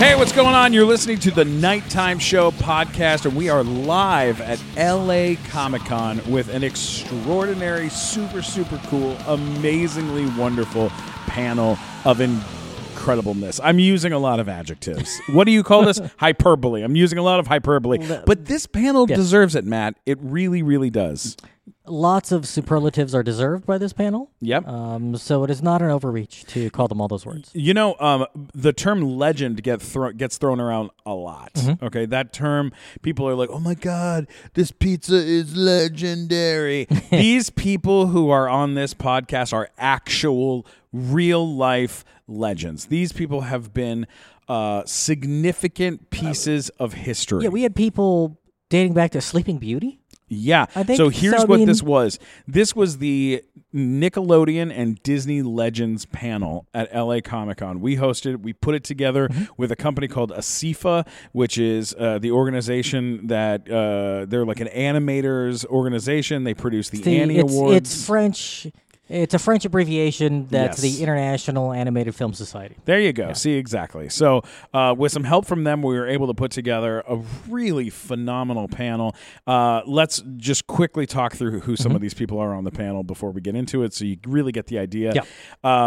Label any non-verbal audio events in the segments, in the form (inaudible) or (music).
Hey, what's going on? You're listening to the Nighttime Show podcast, and we are live at LA Comic Con with an extraordinary, super, super cool, amazingly wonderful panel of incredibleness. I'm using a lot of adjectives. What do you call this? (laughs) hyperbole. I'm using a lot of hyperbole. But this panel Yes. deserves it, Matt. It really, really does. Lots of superlatives are deserved by this panel. Yep. Um, so it is not an overreach to call them all those words. You know, um, the term legend get thro- gets thrown around a lot. Mm-hmm. Okay, that term, people are like, "Oh my god, this pizza is legendary." (laughs) These people who are on this podcast are actual, real life legends. These people have been uh, significant pieces of history. Yeah, we had people dating back to Sleeping Beauty. Yeah. I think- so here's so, what mean- this was. This was the Nickelodeon and Disney Legends panel at LA Comic Con. We hosted. it. We put it together Mm-hmm. with a company called ASIFA, which is uh, the organization that uh, they're like an animators organization. They produce the, The- Annie it's, Awards. It's French. It's a French abbreviation that's Yes. the International Animated Film Society. There you go. See, exactly. So, uh, with some help from them, we were able to put together a really phenomenal panel. Uh, let's just quickly talk through who some of these people are on the panel before we get into it, so you really get the idea. Yeah.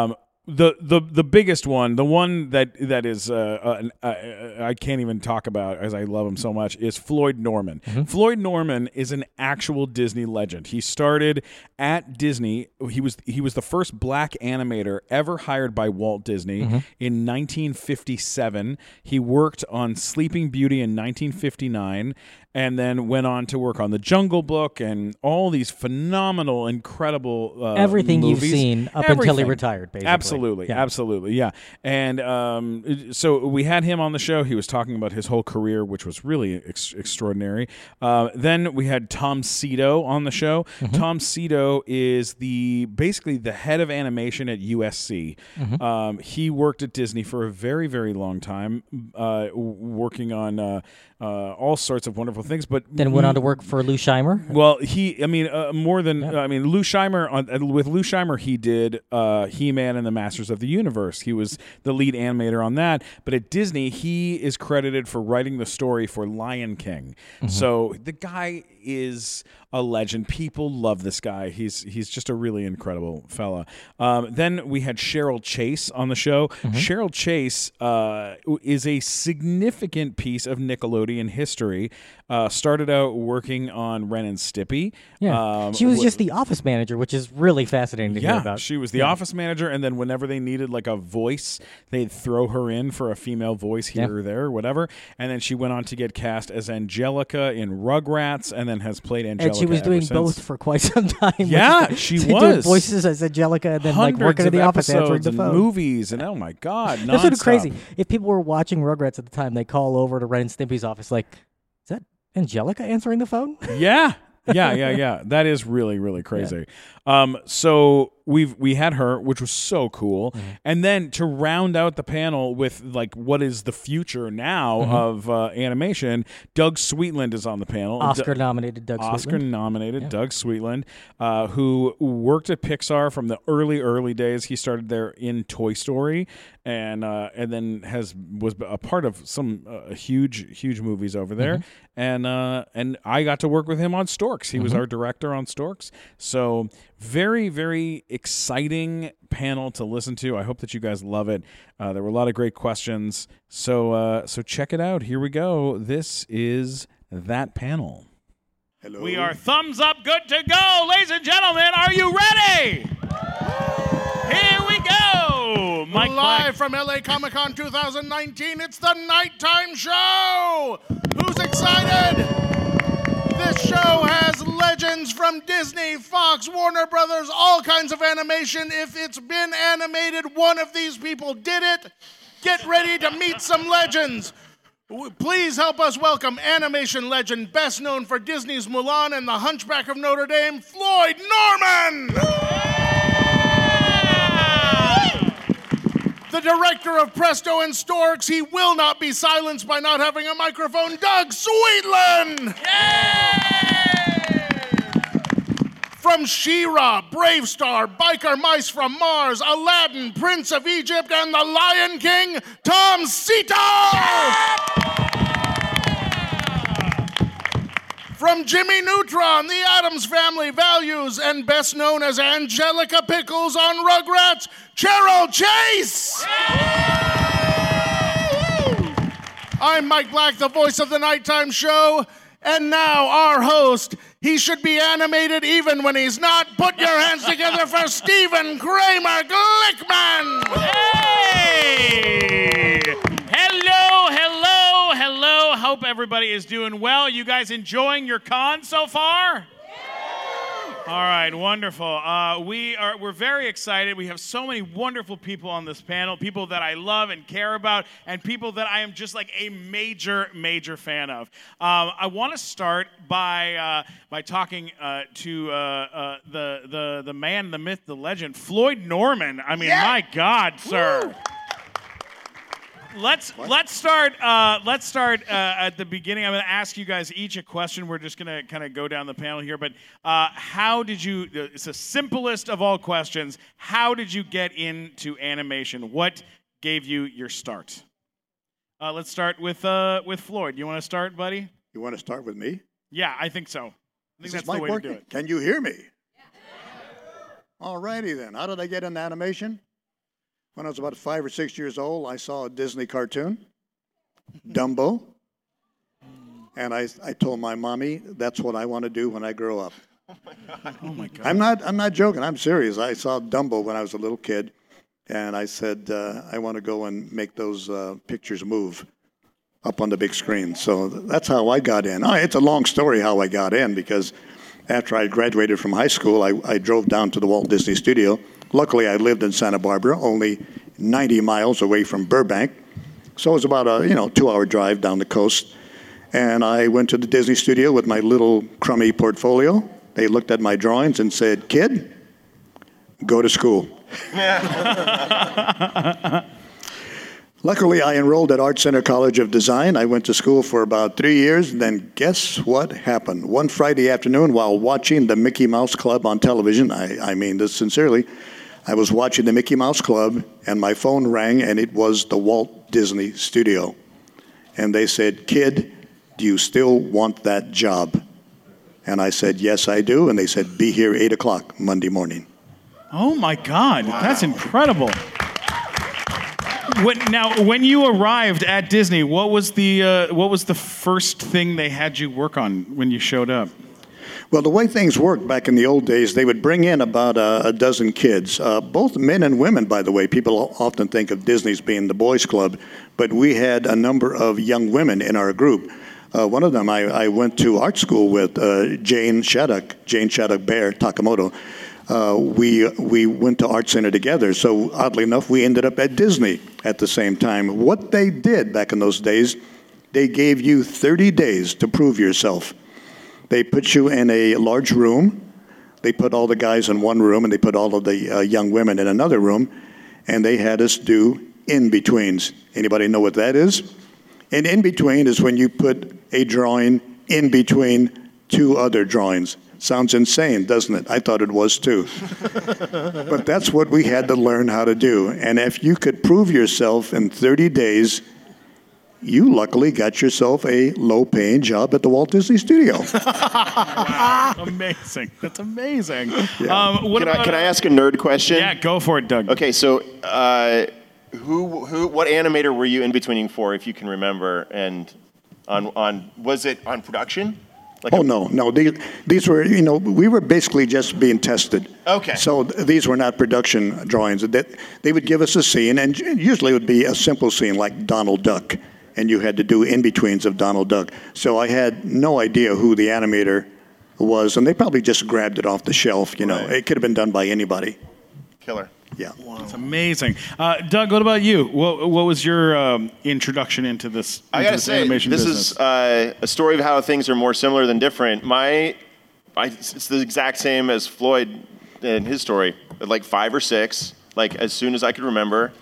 Um, the, the the biggest one, the one that that is uh, uh, uh, I can't even talk about as I love him so much is Floyd Norman. Floyd Norman is an actual Disney legend. He started at Disney. He was he was the first black animator ever hired by Walt Disney in 1957. He worked on Sleeping Beauty in 1959 and then went on to work on The Jungle Book and all these phenomenal, incredible uh, Everything you've seen up until he retired, basically. Absolutely, Yeah. absolutely, yeah. And um, so we had him on the show. He was talking about his whole career, which was really ex- extraordinary. Uh, then we had Tom Sito on the show. Mm-hmm. Tom Sito is the basically the head of animation at USC. Mm-hmm. Um, he worked at Disney for a very, very long time, uh, working on uh, all sorts of wonderful things. But Then went on to work for Lou Scheimer. well, he, I mean, uh, more than, I mean, Lou Scheimer, on, uh, with Lou Scheimer, he did uh, He Man and the Masters of the Universe. He was the lead animator on that. But at Disney, he is credited for writing the story for Lion King. So the guy is a legend. People love this guy. He's he's just a really incredible fella. Um, then we had Cheryl Chase on the show. Cheryl Chase uh, is a significant piece of Nickelodeon history. Uh, started out working on Ren and Stimpy. Yeah, Um, she was wh- just the office manager, which is really fascinating to hear about. she was the office manager, and then whenever they needed like a voice, they'd throw her in for a female voice here Yeah. or there, or whatever. And then she went on to get cast as Angelica in Rugrats, and then has played Angelica. and she was doing both for quite (laughs) some time. Yeah, she (laughs) doing was. voices as Angelica, and then like working in the office answering the phone. movies, and oh my god, (laughs) That's sort of crazy. If people were watching Rugrats at the time, they call over to Ren and Stimpy's office, like, "Is that Angelica answering the phone?" Yeah. Yeah, yeah, yeah. That is really, really crazy. Um, so we've we had her, which was so cool. Mm-hmm. And then to round out the panel with like what is the future now Mm-hmm. of uh, animation, Doug Sweetland is on the panel. Oscar nominated Doug Oscar Sweetland. nominated Doug Sweetland, uh, who worked at Pixar from the early early days. He started there in Toy Story, and uh, and then has was a part of some uh, huge huge movies over there. Mm-hmm. And uh, and I got to work with him on Storks. He Mm-hmm. was our director on Storks. So very very exciting panel to listen to. I hope that you guys love it. Uh, there were a lot of great questions. So uh, so check it out. Here we go. This is that panel. hello We are thumbs up, good to go. Ladies and gentlemen, are you ready? Here we go. Mike Live from LA Comic Con 2019, it's the Nighttime Show! Who's excited? This show has legends from Disney, Fox, Warner Brothers, all kinds of animation. If it's been animated, one of these people did it. Get ready to meet some legends. Please help us welcome animation legend, best known for Disney's Mulan and The Hunchback of Notre Dame, Floyd Norman! The director of Presto and Storks, he will not be silenced by not having a microphone, Doug Sweetland! From From She-Ra, BraveStarr, Biker Mice from Mars, Aladdin, Prince of Egypt, and the Lion King, Tom Sito! From Jimmy Neutron, the Addams Family Values, and best known as Angelica Pickles on Rugrats, Cheryl Chase! I'm Mike Black, the voice of the nighttime show, and now our host. He should be animated even when he's not. Put your hands together for Stephen Kramer Glickman! Hey! Hello, hello, hello. Hope everybody is doing well. You guys enjoying your con so far? All right, wonderful. Uh, we are we're very excited. We have so many wonderful people on this panel, people that I love and care about, and people that I am just like a major, major fan of. Um, I want to start by uh, by talking uh, to uh, uh, the the the man, the myth, the legend, Floyd Norman. I mean, my God, sir. Let's let's start uh, let's start uh, at the beginning. I'm going to ask you guys each a question. We're just going to kind of go down the panel here. But uh, how did you? uh, It's the simplest of all questions. How did you get into animation? What gave you your start? Uh, let's start with uh, with Floyd. You want to start, buddy? You want to start with me? Yeah, I think so. I think Is that's this the way to do it. Can you hear me? All righty then. How did I get into animation? When I was about five or six years old, I saw a Disney cartoon, Dumbo, and I, I told my mommy that's what I want to do when I grow up. Oh my God. I'm not I'm not joking. I'm serious. I saw Dumbo when I was a little kid, and I said uh, I want to go and make those uh, pictures move up on the big screen. So that's how I got in. Oh, it's a long story how I got in because after I graduated from high school, I, I drove down to the Walt Disney Studio. Luckily, I lived in Santa Barbara, only 90 miles away from Burbank, so it was about a you know two-hour drive down the coast. And I went to the Disney Studio with my little crummy portfolio. They looked at my drawings and said, "Kid, go to school." (laughs) Luckily, I enrolled at Art Center College of Design. I went to school for about three years, and then guess what happened? One Friday afternoon, while watching the Mickey Mouse Club on television, I, I mean this sincerely, I was watching the Mickey Mouse Club, and my phone rang, and it was the Walt Disney Studio. And they said, Kid, do you still want that job? And I said, Yes, I do. And they said, Be here 8 o'clock Monday morning. Oh my God, that's incredible. What, now, when you arrived at Disney, what was the uh, what was the first thing they had you work on when you showed up? Well, the way things worked back in the old days, they would bring in about a, a dozen kids, uh, both men and women, by the way. People often think of Disney's being the boys' club, but we had a number of young women in our group. Uh, one of them I, I went to art school with, uh, Jane Shattuck, Jane Shattuck Baer Takamoto. Uh, we, we went to Art Center together, so oddly enough, we ended up at Disney at the same time. What they did back in those days, they gave you 30 days to prove yourself. They put you in a large room. They put all the guys in one room, and they put all of the uh, young women in another room, and they had us do in betweens. Anybody know what that is? An in between is when you put a drawing in between two other drawings. Sounds insane, doesn't it? I thought it was too. (laughs) but that's what we had to learn how to do. And if you could prove yourself in 30 days, you luckily got yourself a low paying job at the Walt Disney Studio. (laughs) Amazing. That's amazing. Um, what Can about, I, can I ask a nerd question? Yeah, go for it, Doug. Okay, so uh, who, who, what animator were you in betweening for, if you can remember? And on, on was it on production? Like Oh a- no, no. These, these were, you know, we were basically just being tested. Okay. So th- these were not production drawings. That they would give us a scene, and usually it would be a simple scene like Donald Duck, and you had to do in betweens of Donald Duck. So I had no idea who the animator was, and they probably just grabbed it off the shelf. You know, Right. it could have been done by anybody. Killer. Yeah. That's amazing. Uh, Doug, what about you? What, what was your um, introduction into this, into I gotta this say, animation this business? is uh, a story of how things are more similar than different. My, I, it's the exact same as Floyd in his story. At like five or six, like as soon as I could remember,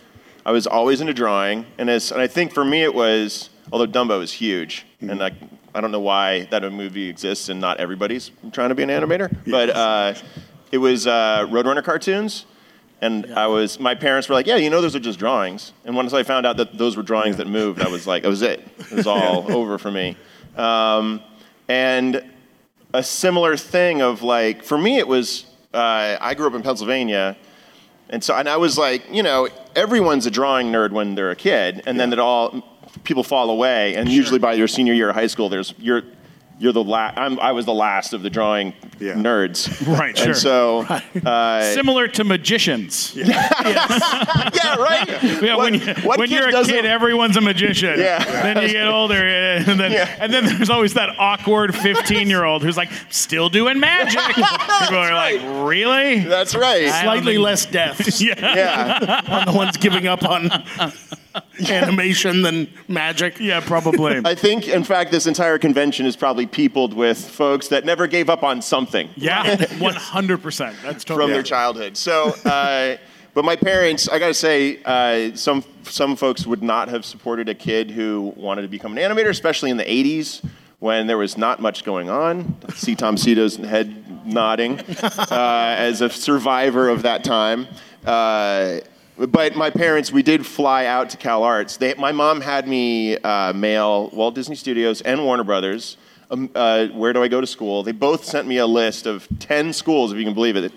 I was always into drawing, and as and I think for me it was, although Dumbo is huge, and like I don't know why that movie exists and not everybody's trying to be an animator. But uh, it was uh, Roadrunner cartoons. And I was, my parents were like, yeah, you know, those are just drawings. And once I found out that those were drawings that moved, I was like, that was it. It was all (laughs) over for me. Um, and a similar thing of like, for me, it was, uh, I grew up in Pennsylvania. And so, and I was like, you know, everyone's a drawing nerd when they're a kid, and then it all, people fall away. And usually by your senior year of high school, there's, you're, you're the last, I was the last of the drawing Yeah. nerds. (laughs) Right, sure. And so, uh, Similar to magicians. Yeah, (laughs) (laughs) yeah, right. when, What- you, what when kid you're a kid, everyone's a magician. Yeah. Then you get older, and then, Yeah. and then there's always that awkward 15 year old who's like, still doing magic. People are like, really? That's right. Slightly less deaths Yeah. Yeah. on the ones giving up on (laughs) animation than magic. Yeah, probably. (laughs) I think, in fact, this entire convention is probably peopled with folks that never gave up on something Yeah, (laughs) 100%. That's totally from their childhood. So, uh, but my parents, I gotta say, uh, some some folks would not have supported a kid who wanted to become an animator, especially in the '80s when there was not much going on. See Tom Sito's head nodding uh, as a survivor of that time. Uh, but my parents, we did fly out to Cal Arts. They, my mom had me uh, mail Walt Disney Studios and Warner Brothers. Um, uh, where do I go to school? They both sent me a list of 10 schools, if you can believe it,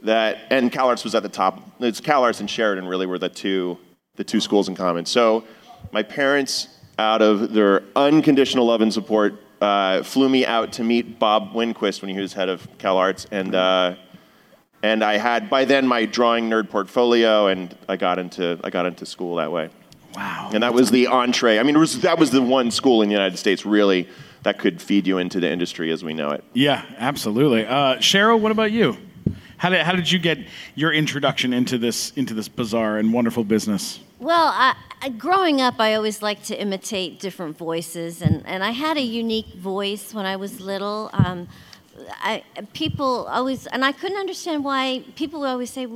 that, and Cal Arts was at the top. It's Cal Arts and Sheridan really were the two, the two schools in common. So my parents, out of their unconditional love and support, uh, flew me out to meet Bob Winquist when he was head of Cal Arts, and uh, and I had by then my drawing nerd portfolio, and I got into I got into school that way. Wow. And that was the entree. I mean, it was, that was the one school in the United States really that could feed you into the industry as we know it. Yeah, absolutely. Uh, Cheryl, what about you? How did, how did you get your introduction into this into this bizarre and wonderful business? Well, I, I, growing up, I always liked to imitate different voices, and, and I had a unique voice when I was little. Um, I, people always, and I couldn't understand why people would always say,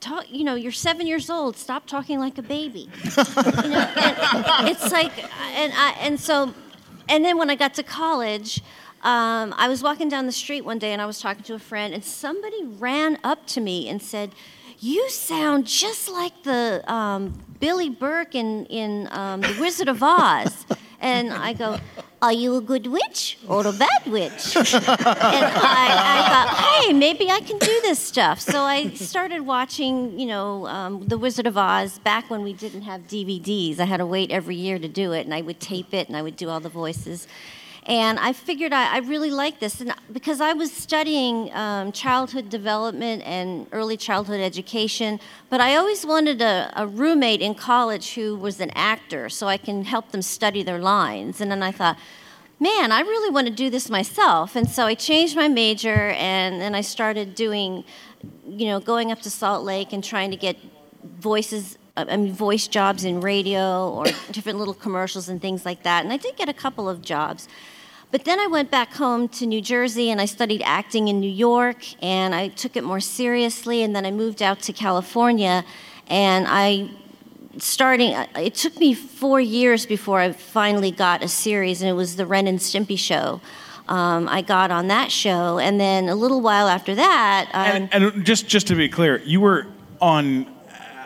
Talk, you know, you're seven years old. Stop talking like a baby. you know, it's like, and I, and so, and then when I got to college, um, I was walking down the street one day and I was talking to a friend, and somebody ran up to me and said, "You sound just like the um, Billie Burke in in um, the Wizard of Oz." And I go, "Are you a good witch or a bad witch?" (laughs) and I, I thought, "Hey, maybe I can do this stuff." So I started watching, you know, um, the Wizard of Oz back when we didn't have DVDs. I had to wait every year to do it, and I would tape it and I would do all the voices. And I figured I, I really liked this, and because I was studying um, childhood development and early childhood education, but I always wanted a, a roommate in college who was an actor, so I can help them study their lines. And then I thought, man, I really want to do this myself. And so I changed my major, and then I started doing, you know, going up to Salt Lake and trying to get voices I mean, voice jobs in radio or (coughs) different little commercials and things like that. And I did get a couple of jobs. But then I went back home to New Jersey and I studied acting in New York and I took it more seriously. And then I moved out to California and I starting it took me four years before i finally got a series and it was the ren and stimpy show um, i got on that show and then a little while after that um, And, and just just to be clear, you were on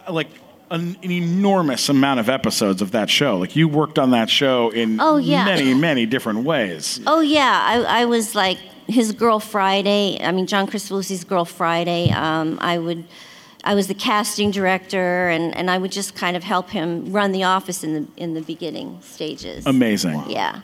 uh, like an, an enormous amount of episodes of that show. Like you worked on that show in Oh, yeah. many many different ways. Oh yeah, I, I was like his girl Friday. I mean John Kricfalusi's girl Friday. Um, I would, I was the casting director, and, and I would just kind of help him run the office in the in the beginning stages. Amazing. Yeah.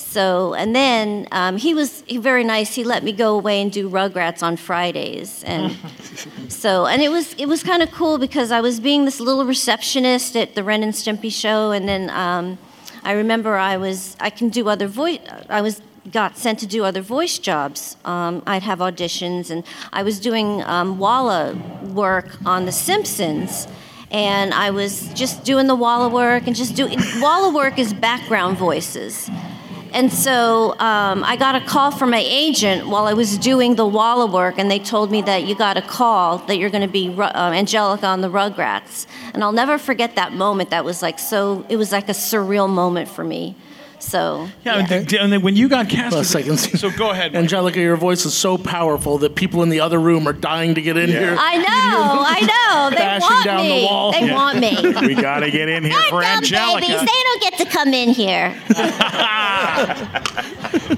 So and then um, he was very nice. He let me go away and do Rugrats on Fridays, and (laughs) so and it was it was kind of cool because I was being this little receptionist at the Ren and Stimpy show, and then um, I remember I was I can do other voice. I was got sent to do other voice jobs. Um, I'd have auditions, and I was doing um, Walla work on The Simpsons. And I was just doing the Walla work and just doing Walla work is background voices. And so um, I got a call from my agent while I was doing the Walla work, and they told me that you got a call that you're going to be uh, Angelica on the Rugrats. And I'll never forget that moment. That was like so, it was like a surreal moment for me So Yeah, and d- and then when you got cast, Well, as- seconds. (laughs) So go ahead. Mike. Angelica, your voice is so powerful that people in the other room are dying to get in here. I know, I know. (laughs) They want down the me. wall. They Yeah. want (laughs) me. we got to get in here for They're dumb Angelica. babies. They don't get to come in here.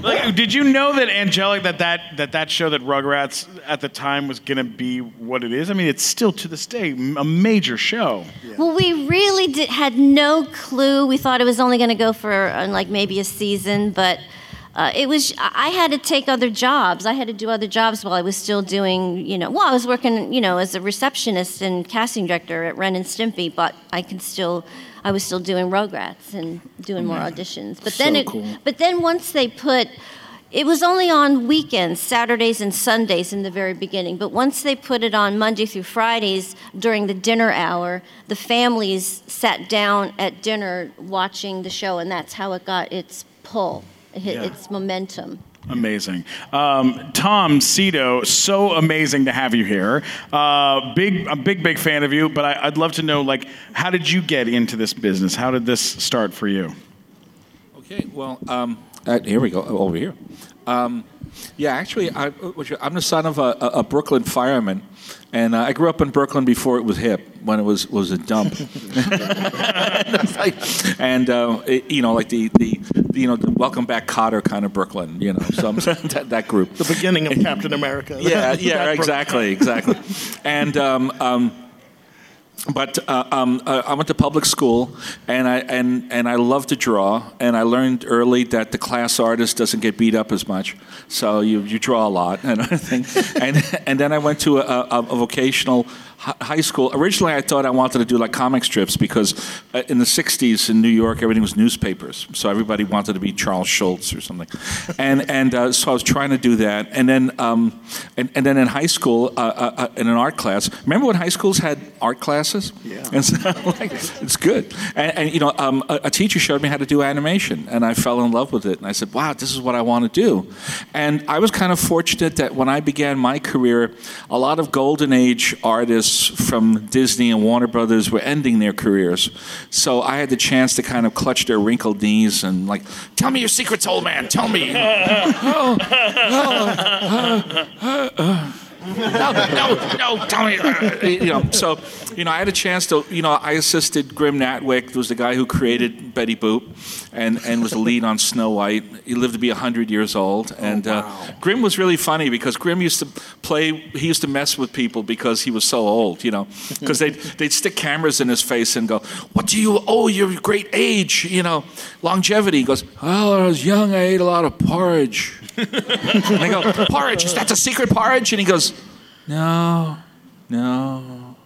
Like, did you know that Angelica that that that that show that Rugrats at the time was going to be what it is? I mean, it's still to this day a major show. Well, we really did, had no clue. We thought it was only going to go for uh, like maybe a season, but uh, it was. I had to take other jobs. I had to do other jobs while I was still doing. You know, well, I was working. You know, as a receptionist and casting director at Ren and Stimpy, but I can still. I was still doing Rugrats and doing more auditions. But then, So it, cool. but then once they put. It was only on weekends, Saturdays and Sundays in the very beginning. But once they put it on Monday through Fridays during the dinner hour, the families sat down at dinner watching the show, and that's how it got its pull, it hit Yeah. its momentum. Amazing. Um, Tom Sito, so amazing to have you here. Uh, big, a big, big fan of you. But I, I'd love to know, like, how did you get into this business? How did this start for you? Okay, well, um, uh, here we go, over here. Um, yeah, actually, I, I'm the son of a, a Brooklyn fireman, and uh, I grew up in Brooklyn before it was hip, when it was was a dump. (laughs) and uh, it- you know, like the, the you know the Welcome Back Kotter kind of Brooklyn, you know, so I'm, (laughs) that, that group. The beginning of Captain America. Yeah, (laughs) yeah, exactly, exactly. And um, um, but uh, um, uh, I went to public school, and I and and I love to draw, and I learned early that the class artist doesn't get beat up as much, so you, you draw a lot (laughs) and everything. and and then I went to a, a, a vocational high school. Originally, I thought I wanted to do like comic strips because uh, in the '60s in New York, everything was newspapers, so everybody wanted to be Charles Schulz or something. (laughs) And and uh, so I was trying to do that, and then um, and, and then in high school, uh, uh, uh, in an art class. Remember when high schools had art classes? Yeah. And so, (laughs) like, it's good. And, and you know, um, a, a teacher showed me how to do animation, and I fell in love with it. And I said, "Wow, this is what I want to do." And I was kind of fortunate that when I began my career, a lot of golden age artists from Disney and Warner Brothers were ending their careers. So I had the chance to kind of clutch their wrinkled knees and like, "Tell me your secrets, old man. Tell me." (laughs) (laughs) Oh, oh, oh, oh. No, no, no, tell me. (laughs) You know, so, you know, I had a chance to, you know, I assisted Grim Natwick, who was the guy who created Betty Boop and, and was the lead on Snow White. He lived to be 100 years old. And uh, Grim was really funny because Grim used to play, he used to mess with people because he was so old, you know, because they'd, (laughs) they'd stick cameras in his face and go, What do you owe your great age, you know, longevity? He goes, Well, when I was young, I ate a lot of porridge. (laughs) and they go, porridge, is that the secret porridge? And he goes, no, no.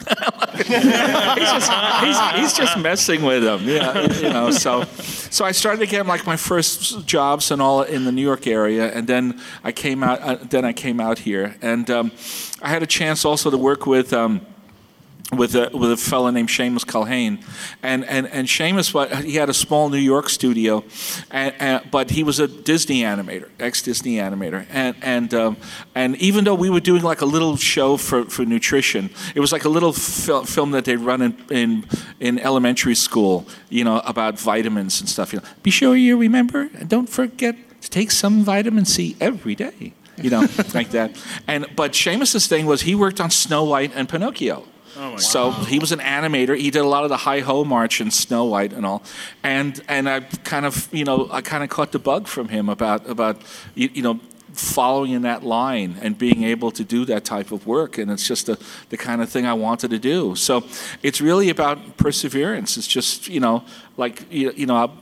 (laughs) he's, just, he's, he's just messing with him, yeah, you know. So, so I started get like my first jobs and all in the New York area, and then I came out. Uh, then I came out here, and um, I had a chance also to work with. Um, with a with a fellow named Shamus Culhane, and and and Shamus, he had a small New York studio, and, and but he was a Disney animator, ex Disney animator, and and um, and even though we were doing like a little show for, for nutrition, it was like a little fil- film that they'd run in, in in elementary school, you know, about vitamins and stuff. You know, be sure you remember and don't forget to take some vitamin C every day. You know, (laughs) like that. And but Shamus's thing was he worked on Snow White and Pinocchio. Oh so he was an animator. He did a lot of the Heigh-Ho March and Snow White and all, and and I kind of you know I kind of caught the bug from him about about you, you know following in that line and being able to do that type of work and it's just the, the kind of thing I wanted to do. So it's really about perseverance. It's just you know like you, you know.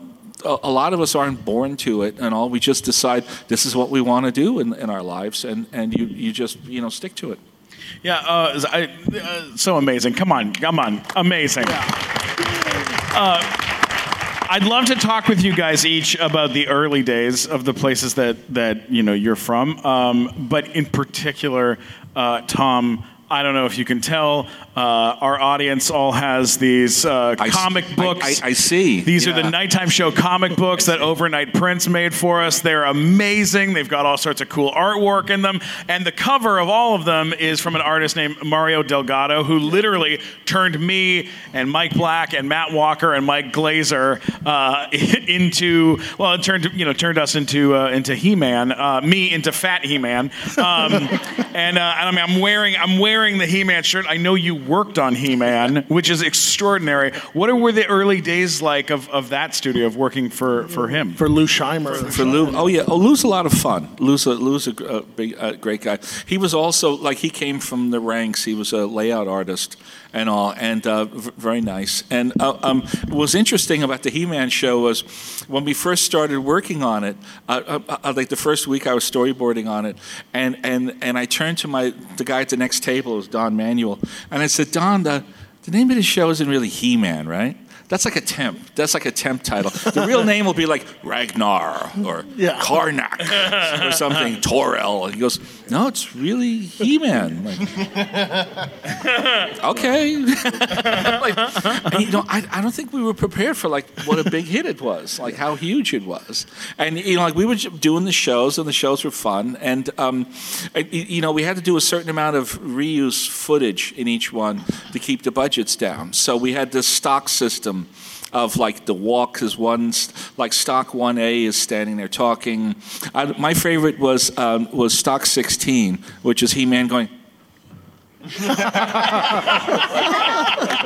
A, a lot of us aren't born to it and all. We just decide this is what we want to do in, in our lives, and, and you, you just you know stick to it. Yeah, uh, I, uh, so amazing. Come on, come on, amazing. Uh, I'd love to talk with you guys each about the early days of the places that that you know you're from, um, but in particular, uh, Tom. I don't know if you can tell. Uh, our audience all has these uh, I s- comic I- books. I- I see. These are the nighttime show comic books that Overnight Prints made for us. They're amazing. They've got all sorts of cool artwork in them. And the cover of all of them is from an artist named Mario Delgado, who literally turned me and Mike Black and Matt Walker and Mike Glazer uh, (laughs) into well, it turned you know turned us into uh, into He-Man, uh, me into Fat He-Man. Um, (laughs) and, uh, and I mean, I'm wearing I'm wearing the He-Man shirt. I know you worked on He-Man, which is extraordinary. What were the early days like of, of that studio of working for, for him? For Lou Scheimer. for Lou. Oh yeah, oh Lou's a lot of fun. Lou's a, Lou's a, a big, uh, great guy. He was also like he came from the ranks. He was a layout artist and all, and uh, v- very nice. And uh, um, what was interesting about the He-Man show was when we first started working on it. Uh, uh, uh, like the first week, I was storyboarding on it, and and and I turned to my the guy at the next table, it was Don Manuel, and I said, Don, the the name of the show isn't really He-Man, right? That's like a temp. That's like a temp title. The real name will be like Ragnar or (laughs) Yeah. Karnak or something. Torel. And he goes, no, it's really He-Man. Like, (laughs) okay. (laughs) like, you know, I, I don't think we were prepared for like what a big hit it was, like how huge it was. And you know, like we were doing the shows, and the shows were fun. And um, you know, we had to do a certain amount of reuse footage in each one to keep the budgets down. So we had this stock system of like the walk is one like stock 1a is standing there talking I, my favorite was um, was stock 16 which is he-man going (laughs)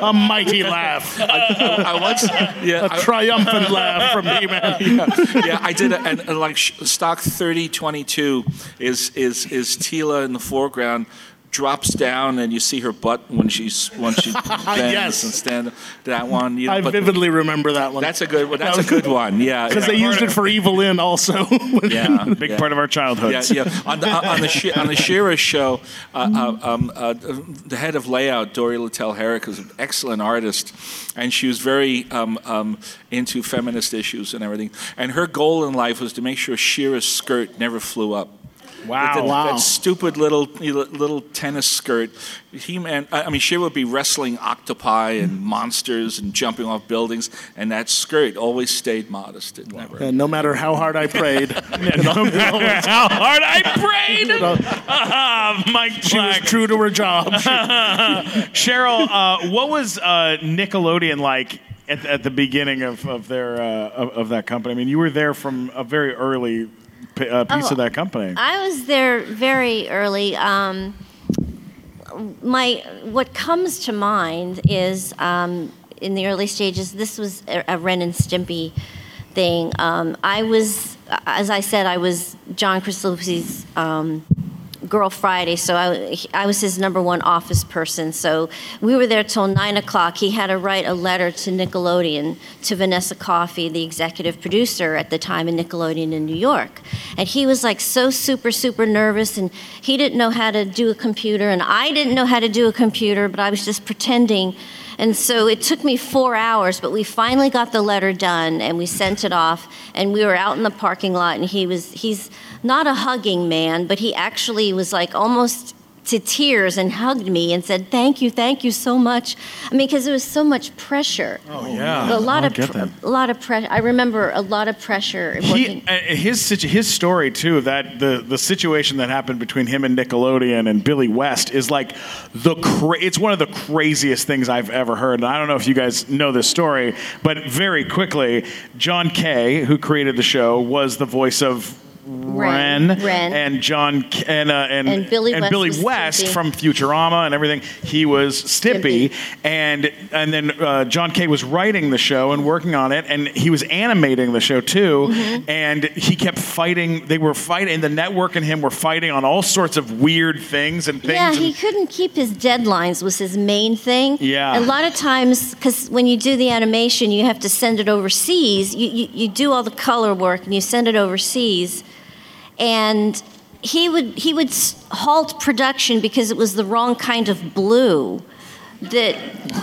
A mighty laugh. I once, yeah, A triumphant laugh from He-Man. (laughs) yeah, yeah, I did, a, and, and like stock thirty twenty two is is is Teela in the foreground. Drops down and you see her butt when she's when she (laughs) bends Yes. and stand that one. You know, I but vividly remember that one. That's a good. one. That's a good one. Yeah, (laughs) Because yeah. they used it for Evil-Lyn also. (laughs) Yeah, Big yeah. part of our childhoods. Yeah, yeah. On the, on the, She- on the She-Ra show, uh, uh, um, uh, the head of layout, Dory Littell Herrick, was an excellent artist, and she was very um, um, into feminist issues and everything. And her goal in life was to make sure She-Ra's skirt never flew up. Wow. That, Wow. that stupid little little tennis skirt. He man, I I mean, she would be wrestling octopi and monsters and jumping off buildings, and that skirt always stayed modest. It never. And no matter how hard I prayed, (laughs) no matter how hard I prayed. (laughs) Ah, Mike she was true to her job. (laughs) Cheryl, uh, what was uh, Nickelodeon like at, at the beginning of, of their uh, of, of that company? I mean, you were there from a very early p- uh, piece Oh, of that company. I was there very early. Um, my what comes to mind is um, in the early stages. This was a, a Ren and Stimpy thing. Um, I was, as I said, I was John um, girl Friday, so I, I was his number one office person. So we were there till nine o'clock. He had to write a letter to Nickelodeon, to Vanessa Coffey, the executive producer at the time in Nickelodeon in New York. And he was like so super, super nervous, and he didn't know how to do a computer, and I didn't know how to do a computer, but I was just pretending. And so it took me four hours, but we finally got the letter done and we sent it off. And we were out in the parking lot, and he was, he's not a hugging man, but he actually was like almost to tears and hugged me and said, Thank you, thank you so much. I mean, because there was so much pressure. Oh yeah, A lot of, pr- a lot of pressure. I remember a lot of pressure. He, uh, his his story too that the the situation that happened between him and Nickelodeon and Billy West is like the cra- it's one of the craziest things I've ever heard and I don't know if you guys know this story but very quickly John K. who created the show was the voice of Ren, and John K- and uh, and, And Billy West Billy West from Futurama and everything. He was Stimpy, Stimpy. and and then uh, John K. was writing the show and working on it, and he was animating the show too. Mm-hmm. And he kept fighting. They were fighting. The network and him were fighting on all sorts of weird things and things. Yeah, and- he couldn't keep his deadlines was his main thing. Yeah. A lot of times, because when you do the animation, you have to send it overseas. You, you, you do all the color work and you send it overseas. And he would, he would halt production because it was the wrong kind of blue. That,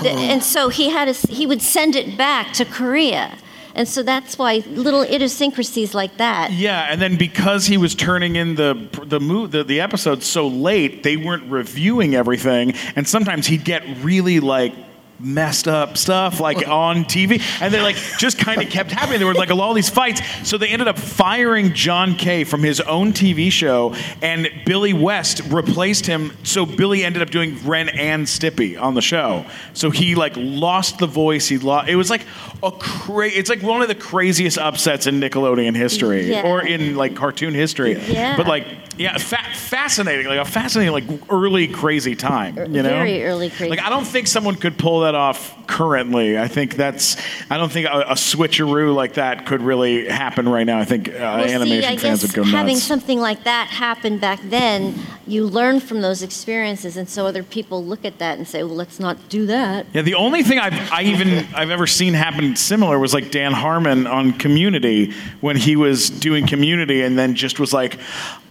that- oh. and so he had s- he would send it back to Korea. and so that's why little idiosyncrasies like that. Yeah, and then because he was turning in the the mo- the, the episode so late, they weren't reviewing everything, and sometimes he'd get really like messed up stuff like (laughs) on TV, and they like just kind of kept happening. There were like a lot of these fights, so they ended up firing John K. from his own TV show, and Billy West replaced him. So Billy ended up doing Ren and Stimpy on the show. So he like lost the voice. He lost. It was like a cra- It's like one of the craziest upsets in Nickelodeon history, Yeah. or in like cartoon history. Yeah. But like, yeah, fa- fascinating. Like a fascinating, like early crazy time. You know, Very early crazy. Like I don't think someone could pull that off currently. I think that's. I don't think a, a switcheroo like that could really happen right now. I think uh, Well, animation see, I fans would go nuts. having something like that happen back then, you learn from those experiences, and so other people look at that and say, "Well, let's not do that." Yeah, the only thing I've I even I've ever seen happen similar was like Dan Harmon on Community when he was doing Community and then just was like,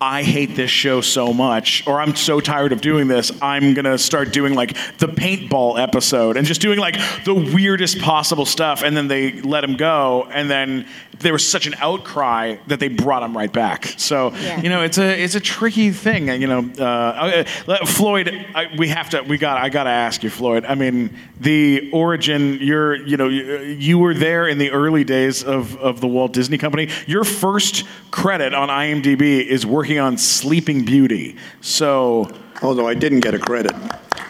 I hate this show so much, or I'm so tired of doing this. I'm gonna start doing like the paintball episode and just doing like the weirdest possible stuff. And then they let him go, and then there was such an outcry that they brought him right back. So Yeah. you know, it's a it's a tricky thing. You know, uh, uh, Floyd, I, we have to we got I got to ask you, Floyd. I mean, the origin. You're you know you, you were there in the early days of of the Walt Disney Company. Your first credit on IMDb is working on Sleeping Beauty. So. Although I didn't get a credit.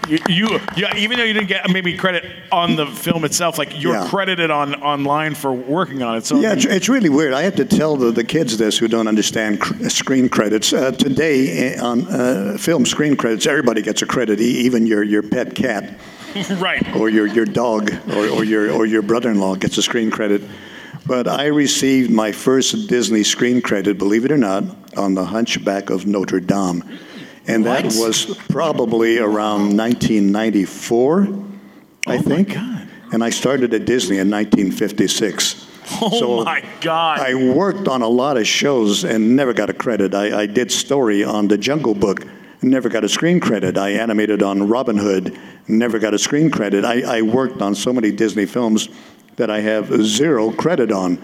You, you, yeah, even though you didn't get maybe credit on the film itself, like you're Yeah. credited on online for working on it. So Yeah, it's, it's really weird. I have to tell the, the kids this who don't understand cr- screen credits. Uh, today, eh, on uh, film screen credits, everybody gets a credit, even your, your pet cat (laughs) right. or your, your dog or, or your, or your brother in law gets a screen credit. But I received my first Disney screen credit, believe it or not, on The Hunchback of Notre Dame. And that What? was probably around 1994, I think. And I started at Disney in 1956. Oh So my God. I worked on a lot of shows and never got a credit. I, I did story on The Jungle Book, never got a screen credit. I animated on Robin Hood, never got a screen credit. I, I worked on so many Disney films that I have zero credit on.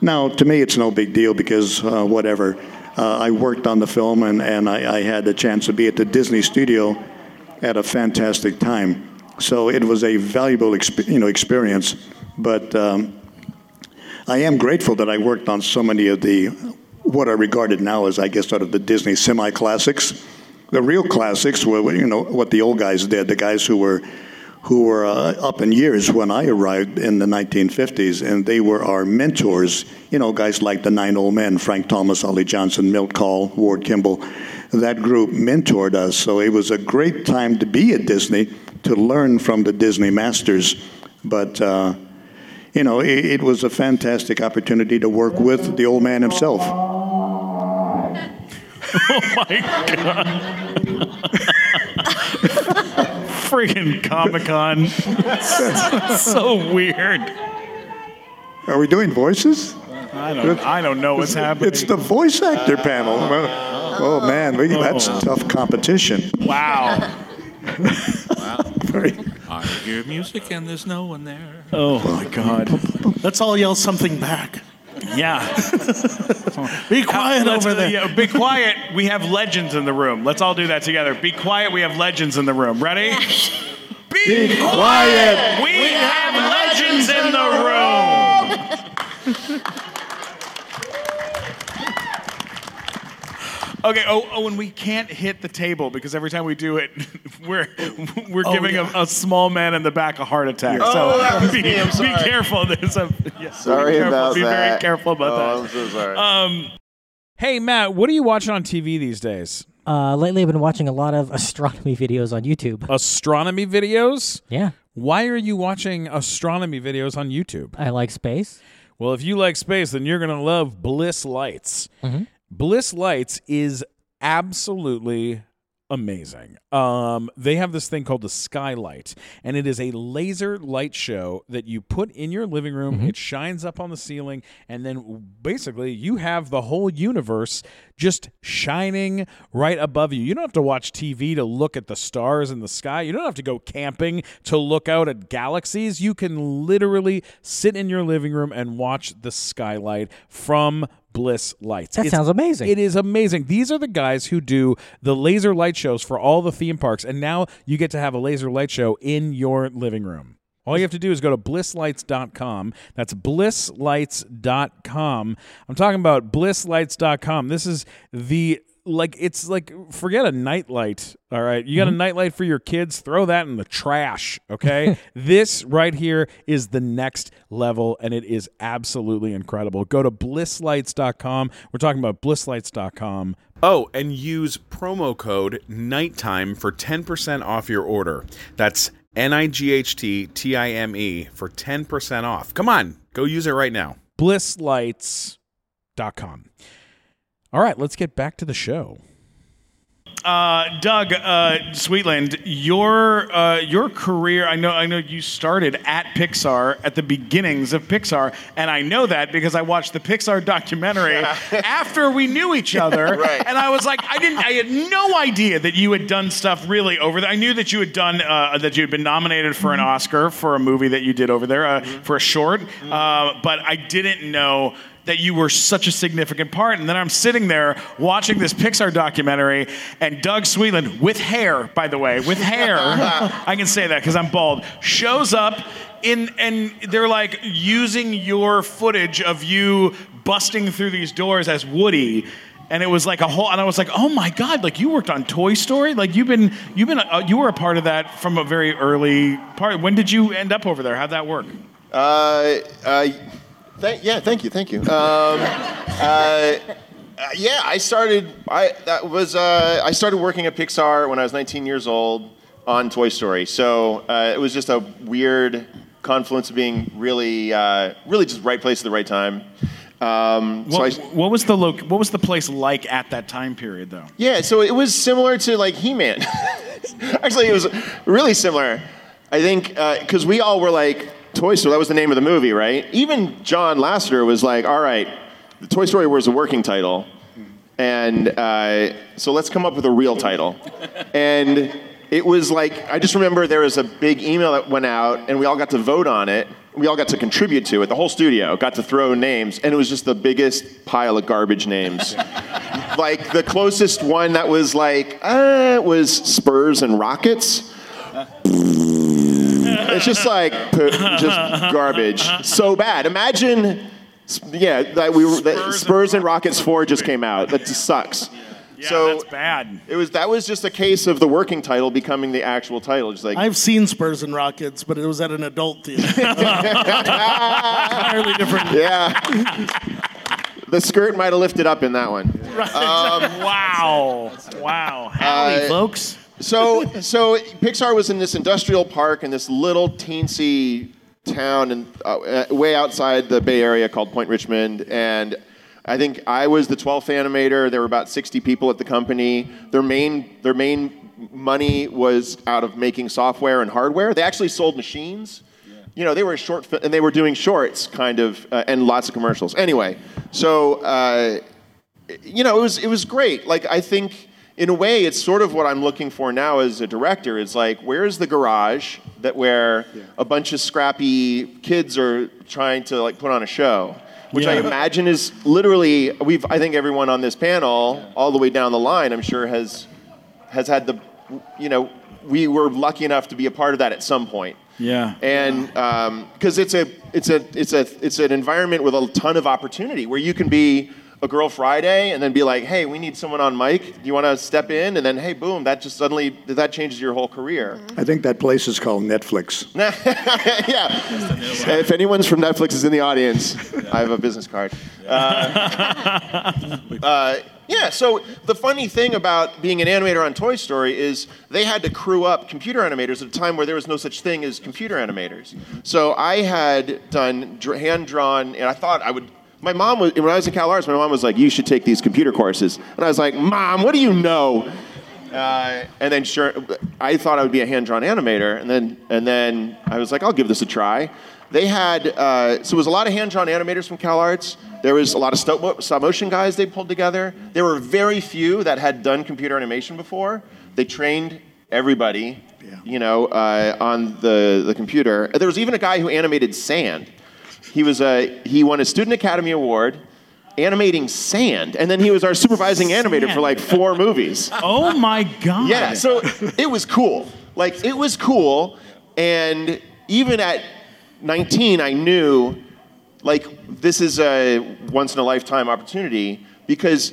Now, to me, it's no big deal because uh, whatever. Uh, I worked on the film and, and I, I had the chance to be at the Disney studio at a fantastic time. So it was a valuable exp- you know, experience. But um, I am grateful that I worked on so many of the what are regarded now as, I guess, sort of the Disney semi-classics. The real classics were, you know, what the old guys did. The guys who were who were uh, up in years when I arrived in the 1950s, and they were our mentors. You know, guys like the Nine Old Men, Frank Thomas, Ollie Johnston, Milt Kahl, Ward Kimball. That group mentored us, so it was a great time to be at Disney to learn from the Disney masters. But uh, you know, it, it was a fantastic opportunity to work with the old man himself. (laughs) (laughs) Friggin' Comic Con. (laughs) so weird. Are we doing voices? I don't. I don't know what's happening. It's the voice actor panel. Oh man, we, that's oh. tough competition. wow. (laughs) Very- I hear music and there's no one there. Oh my God. Let's all yell something back. Yeah. (laughs) Be quiet Let's- over there. yeah, be quiet. We have legends in the room. Let's all do that together. Be quiet. We have legends in the room. Ready? Be, quiet. We have legends in the room. (laughs) Okay. Oh, oh, and we can't hit the table because every time we do it, (laughs) we're we're giving yeah. a, a small man in the back a heart attack. Oh, so that was be, be careful. There's a (laughs) yeah, Sorry be careful. about be that. very careful about oh, that. I'm so sorry. Um, hey Matt, what are you watching on TV these days? Uh, lately, I've been watching a lot of astronomy videos on YouTube. Astronomy videos? Yeah, Why are you watching astronomy videos on YouTube? I like space. Well, if you like space, then you're going to love Bliss Lights. Mm-hmm. Bliss Lights is absolutely amazing. Um, they have this thing called the Skylight, and it is a laser light show that you put in your living room. It shines up on the ceiling, and then basically you have the whole universe just shining right above you. You don't have to watch TV to look at the stars in the sky. You don't have to go camping to look out at galaxies. You can literally sit in your living room and watch the skylight from Bliss Lights. That sounds amazing. It is amazing. These are the guys who do the laser light shows for all the theme parks, and now you get to have a laser light show in your living room. All you have to do is go to blisslights.com. That's blisslights.com. I'm talking about blisslights.com. This is the like it's like forget a nightlight. All right. You got a mm-hmm. nightlight for your kids, throw that in the trash, okay? (laughs) this right here is the next level and it is absolutely incredible. Go to blisslights.com. We're talking about blisslights.com. Oh, and use promo code NIGHTTIME for 10% off your order. That's N I G H T T I M E for 10% off. Come on, go use it right now. blisslights.com. All right, let's get back to the show. Uh, Doug uh, Sweetland, your uh, your career. I know I know you started at Pixar at the beginnings of Pixar, and I know that because I watched the Pixar documentary (laughs) after we knew each other. Right. And I was like, I didn't. I had no idea that you had done stuff really over there. I knew that you had done uh, that you had been nominated for an Oscar for a movie that you did over there uh, for a short, uh, but I didn't know that you were such a significant part. And then I'm sitting there watching this Pixar documentary, and Doug Sweetland, with hair, by the way, with hair, (laughs) I can say that because I'm bald, shows up. In, and they're like using your footage of you busting through these doors as Woody. And it was like a whole, and I was like, "Oh my God! Like you worked on Toy Story? Like you've been, you've been, uh, you were a part of that from a very early part. When did you end up over there? How'd that work? Uh, uh, thank, yeah, thank you, thank you. Um, uh, uh, yeah, I started. I that was. Uh, I started working at Pixar when I was 19 years old on Toy Story. So uh, it was just a weird confluence of being really, uh, really just right place at the right time. Um, so I, What, what was the lo- What was the place like at that time period, though? Yeah, so it was similar to like He-Man. (laughs) Actually, it was really similar. I think because we all were like Toy Story. That was the name of the movie, right? Even John Lasseter was like, "All right, the Toy Story was a working title, and uh, so let's come up with a real title." And it was like I just remember there was a big email that went out, and we all got to vote on it. We all got to contribute to it. The whole studio got to throw names, and it was just the biggest pile of garbage names (laughs) like the closest one that was like uh, was Spurs and Rockets. (laughs) it's just like just garbage. So bad. Imagine, yeah, that we were that Spurs Spurs, and and Rockets Four just came out. That just sucks. (laughs) Yeah, so that's bad. it was that was just a case of the working title becoming the actual title. Just like I've seen Spurs and Rockets, but it was at an adult theater. (laughs) Entirely different. yeah. The skirt might have lifted up in that one. wow, wow. Howdy, Uh, folks. So so Pixar was in this industrial park in this little teensy town and uh, way outside the Bay Area called Point Richmond and I think I was the 12th animator. There were about 60 people at the company. Their main their main money was out of making software and hardware. They actually sold machines. You know, they were short fi- and they were doing shorts kind of uh, and lots of commercials. Anyway, so uh, you know, it was it was great. Like I think in a way, it's sort of what I'm looking for now as a director. Is like, where's the garage that where a bunch of scrappy kids are trying to like put on a show, which I imagine is literally we've. I think everyone on this panel, all the way down the line, I'm sure has has had the, you know, we were lucky enough to be a part of that at some point Yeah. and um, because it's a it's a it's a it's an environment with a ton of opportunity where you can be a girl Friday and then be like, hey, we need someone on mic. Do you want to step in? And then hey, boom, that just suddenly that changes your whole career. I think that place is called Netflix. (laughs) yeah. If anyone's from Netflix is in the audience, I have a business card. Uh, uh, yeah, so the funny thing about being an animator on Toy Story is they had to crew up computer animators at a time where there was no such thing as computer animators. So I had done hand drawn, and I thought I would. My mom was when I was at Cal Arts. My mom was like, "You should take these computer courses," and I was like, "Mom, what do you know?" Uh, and then sure, I thought I would be a hand-drawn animator, and then and then I was like, I'll give this a try. They had uh, so it was a lot of hand-drawn animators from Cal Arts. There was a lot of stop, mo- stop motion guys they pulled together. There were very few that had done computer animation before. They trained everybody, you know, uh, on the the computer. There was even a guy who animated sand. He was a he won a Student Academy Award animating sand, and then he was our supervising animator for like four movies. Oh my god. Yeah, so it was cool. Like it was cool, and even at 19, I knew like this is a once in a lifetime opportunity because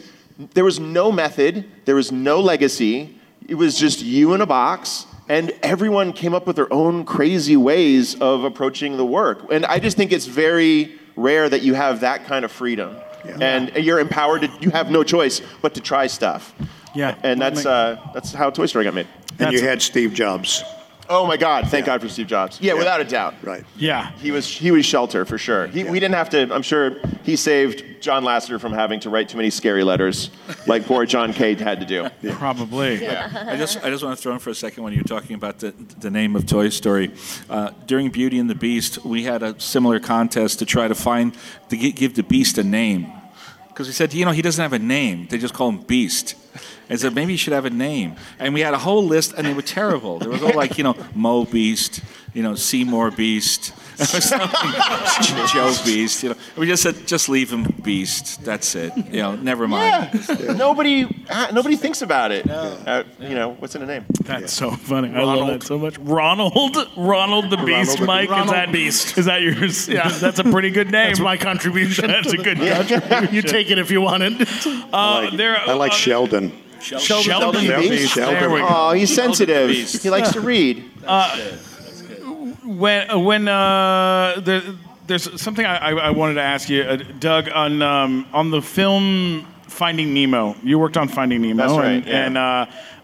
there was no method, there was no legacy. It was just you in a box, and everyone came up with their own crazy ways of approaching the work. And I just think it's very rare that you have that kind of freedom. And you're empowered to, you have no choice but to try stuff. Yeah. And that's, uh, that's how Toy Story got made. And you had Steve Jobs. Oh my God! Thank God for Steve Jobs. Yeah, without a doubt. Right. Yeah. He was he was shelter for sure. He, We didn't have to. I'm sure he saved John Lasseter from having to write too many scary letters, (laughs) like poor John K had to do. Probably. Yeah. I just, I just want to throw in for a second when you're talking about the, the name of Toy Story. Uh, during Beauty and the Beast, we had a similar contest to try to find, to give the Beast a name. Because we said, you know, he doesn't have a name. They just call him Beast. And said, maybe you should have a name. And we had a whole list, and they were terrible. There was all like, you know, Mo Beast, you know, Seymour Beast, (laughs) or something. (laughs) Joe Beast. You know, we just said, just leave him Beast. That's it. You know, never mind. nobody uh, nobody thinks about it. Uh, you know what's in a name? That's so funny. I love that so much. Ronald, Ronald the Beast, Ronald- Mike. Ronald is that Beast. Is that yours? Yeah, that's a pretty good name. That's my contribution. (laughs) That's a good the- contribution. You take it if you want it. Uh, there, I like uh, Sheldon. Sheldon, Sheldon Beast. Beast. Sheldon. There we go. Oh, he's sensitive. He likes to read. When uh, when uh, there, there's something I, I, I wanted to ask you, uh, Doug, on um, on the film Finding Nemo. You worked on Finding Nemo, That's right, and, yeah. and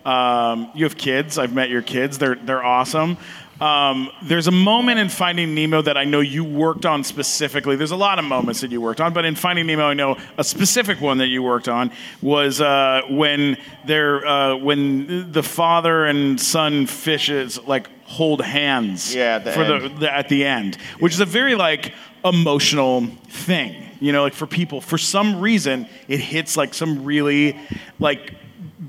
uh, um, you have kids. I've met your kids. They're they're awesome. Um, there's a moment in Finding Nemo that I know you worked on specifically. There's a lot of moments that you worked on, but in Finding Nemo, I know a specific one that you worked on was uh, when they're uh, when the father and son fishes like hold hands Yeah, at the for the end. the, at the end, which is a very like emotional thing. You know, like for people, for some reason, it hits like some really like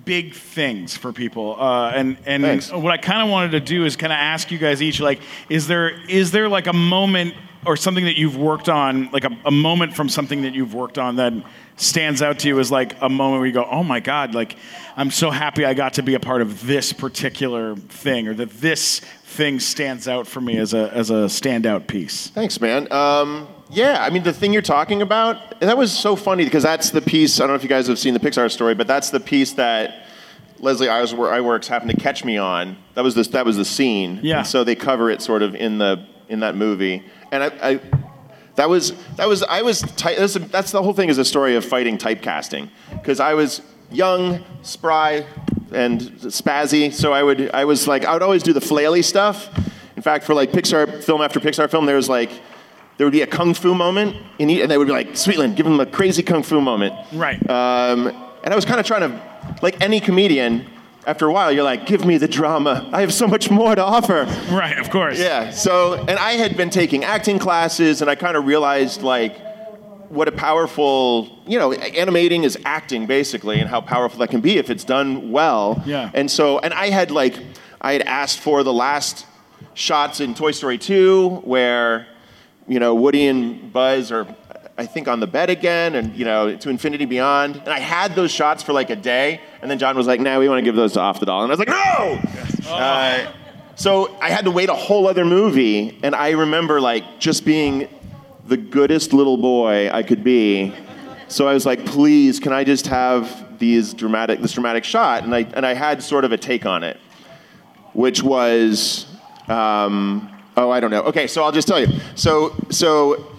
big things for people. Uh, and and Thanks. what I kind of wanted to do is kind of ask you guys each, like, is there is there like a moment or something that you've worked on, like a, a moment from something that you've worked on that stands out to you as like a moment where you go, oh my god, like I'm so happy I got to be a part of this particular thing, or that this thing stands out for me as a as a standout piece. Thanks, man. Um, yeah, I mean, the thing you're talking about, that was so funny because that's the piece. I don't know if you guys have seen the Pixar story, but that's the piece that Leslie Iwerks happened to catch me on. That was the, that was the scene. Yeah. And so they cover it sort of in the in that movie, and I. I that was that was I was ty- that's, that's the whole thing is a story of fighting typecasting because I was young, spry, and spazzy. So I would I was like I would always do the flaily stuff. In fact, for like Pixar film after Pixar film, there was like there would be a kung fu moment, in each, and they would be like, Sweetland, give him a crazy kung fu moment. Right. Um, and I was kind of trying to, like any comedian, after a while, you're like, give me the drama. I have so much more to offer. Right, of course. Yeah. So, and I had been taking acting classes, and I kind of realized like what a powerful, you know, animating is acting basically, and how powerful that can be if it's done well. Yeah. And so, and I had like, I had asked for the last shots in Toy Story 2 where, you know, Woody and Buzz are, I think, on the bed again, and you know, to Infinity Beyond. And I had those shots for like a day, and then John was like, "Nah, we want to give those to Off the Doll," and I was like, "No." Uh, so I had to wait a whole other movie, and I remember like just being the goodest little boy I could be. So I was like, "Please, can I just have these dramatic, this dramatic shot?" And I and I had sort of a take on it, which was, um, oh, I don't know. Okay, so I'll just tell you. So so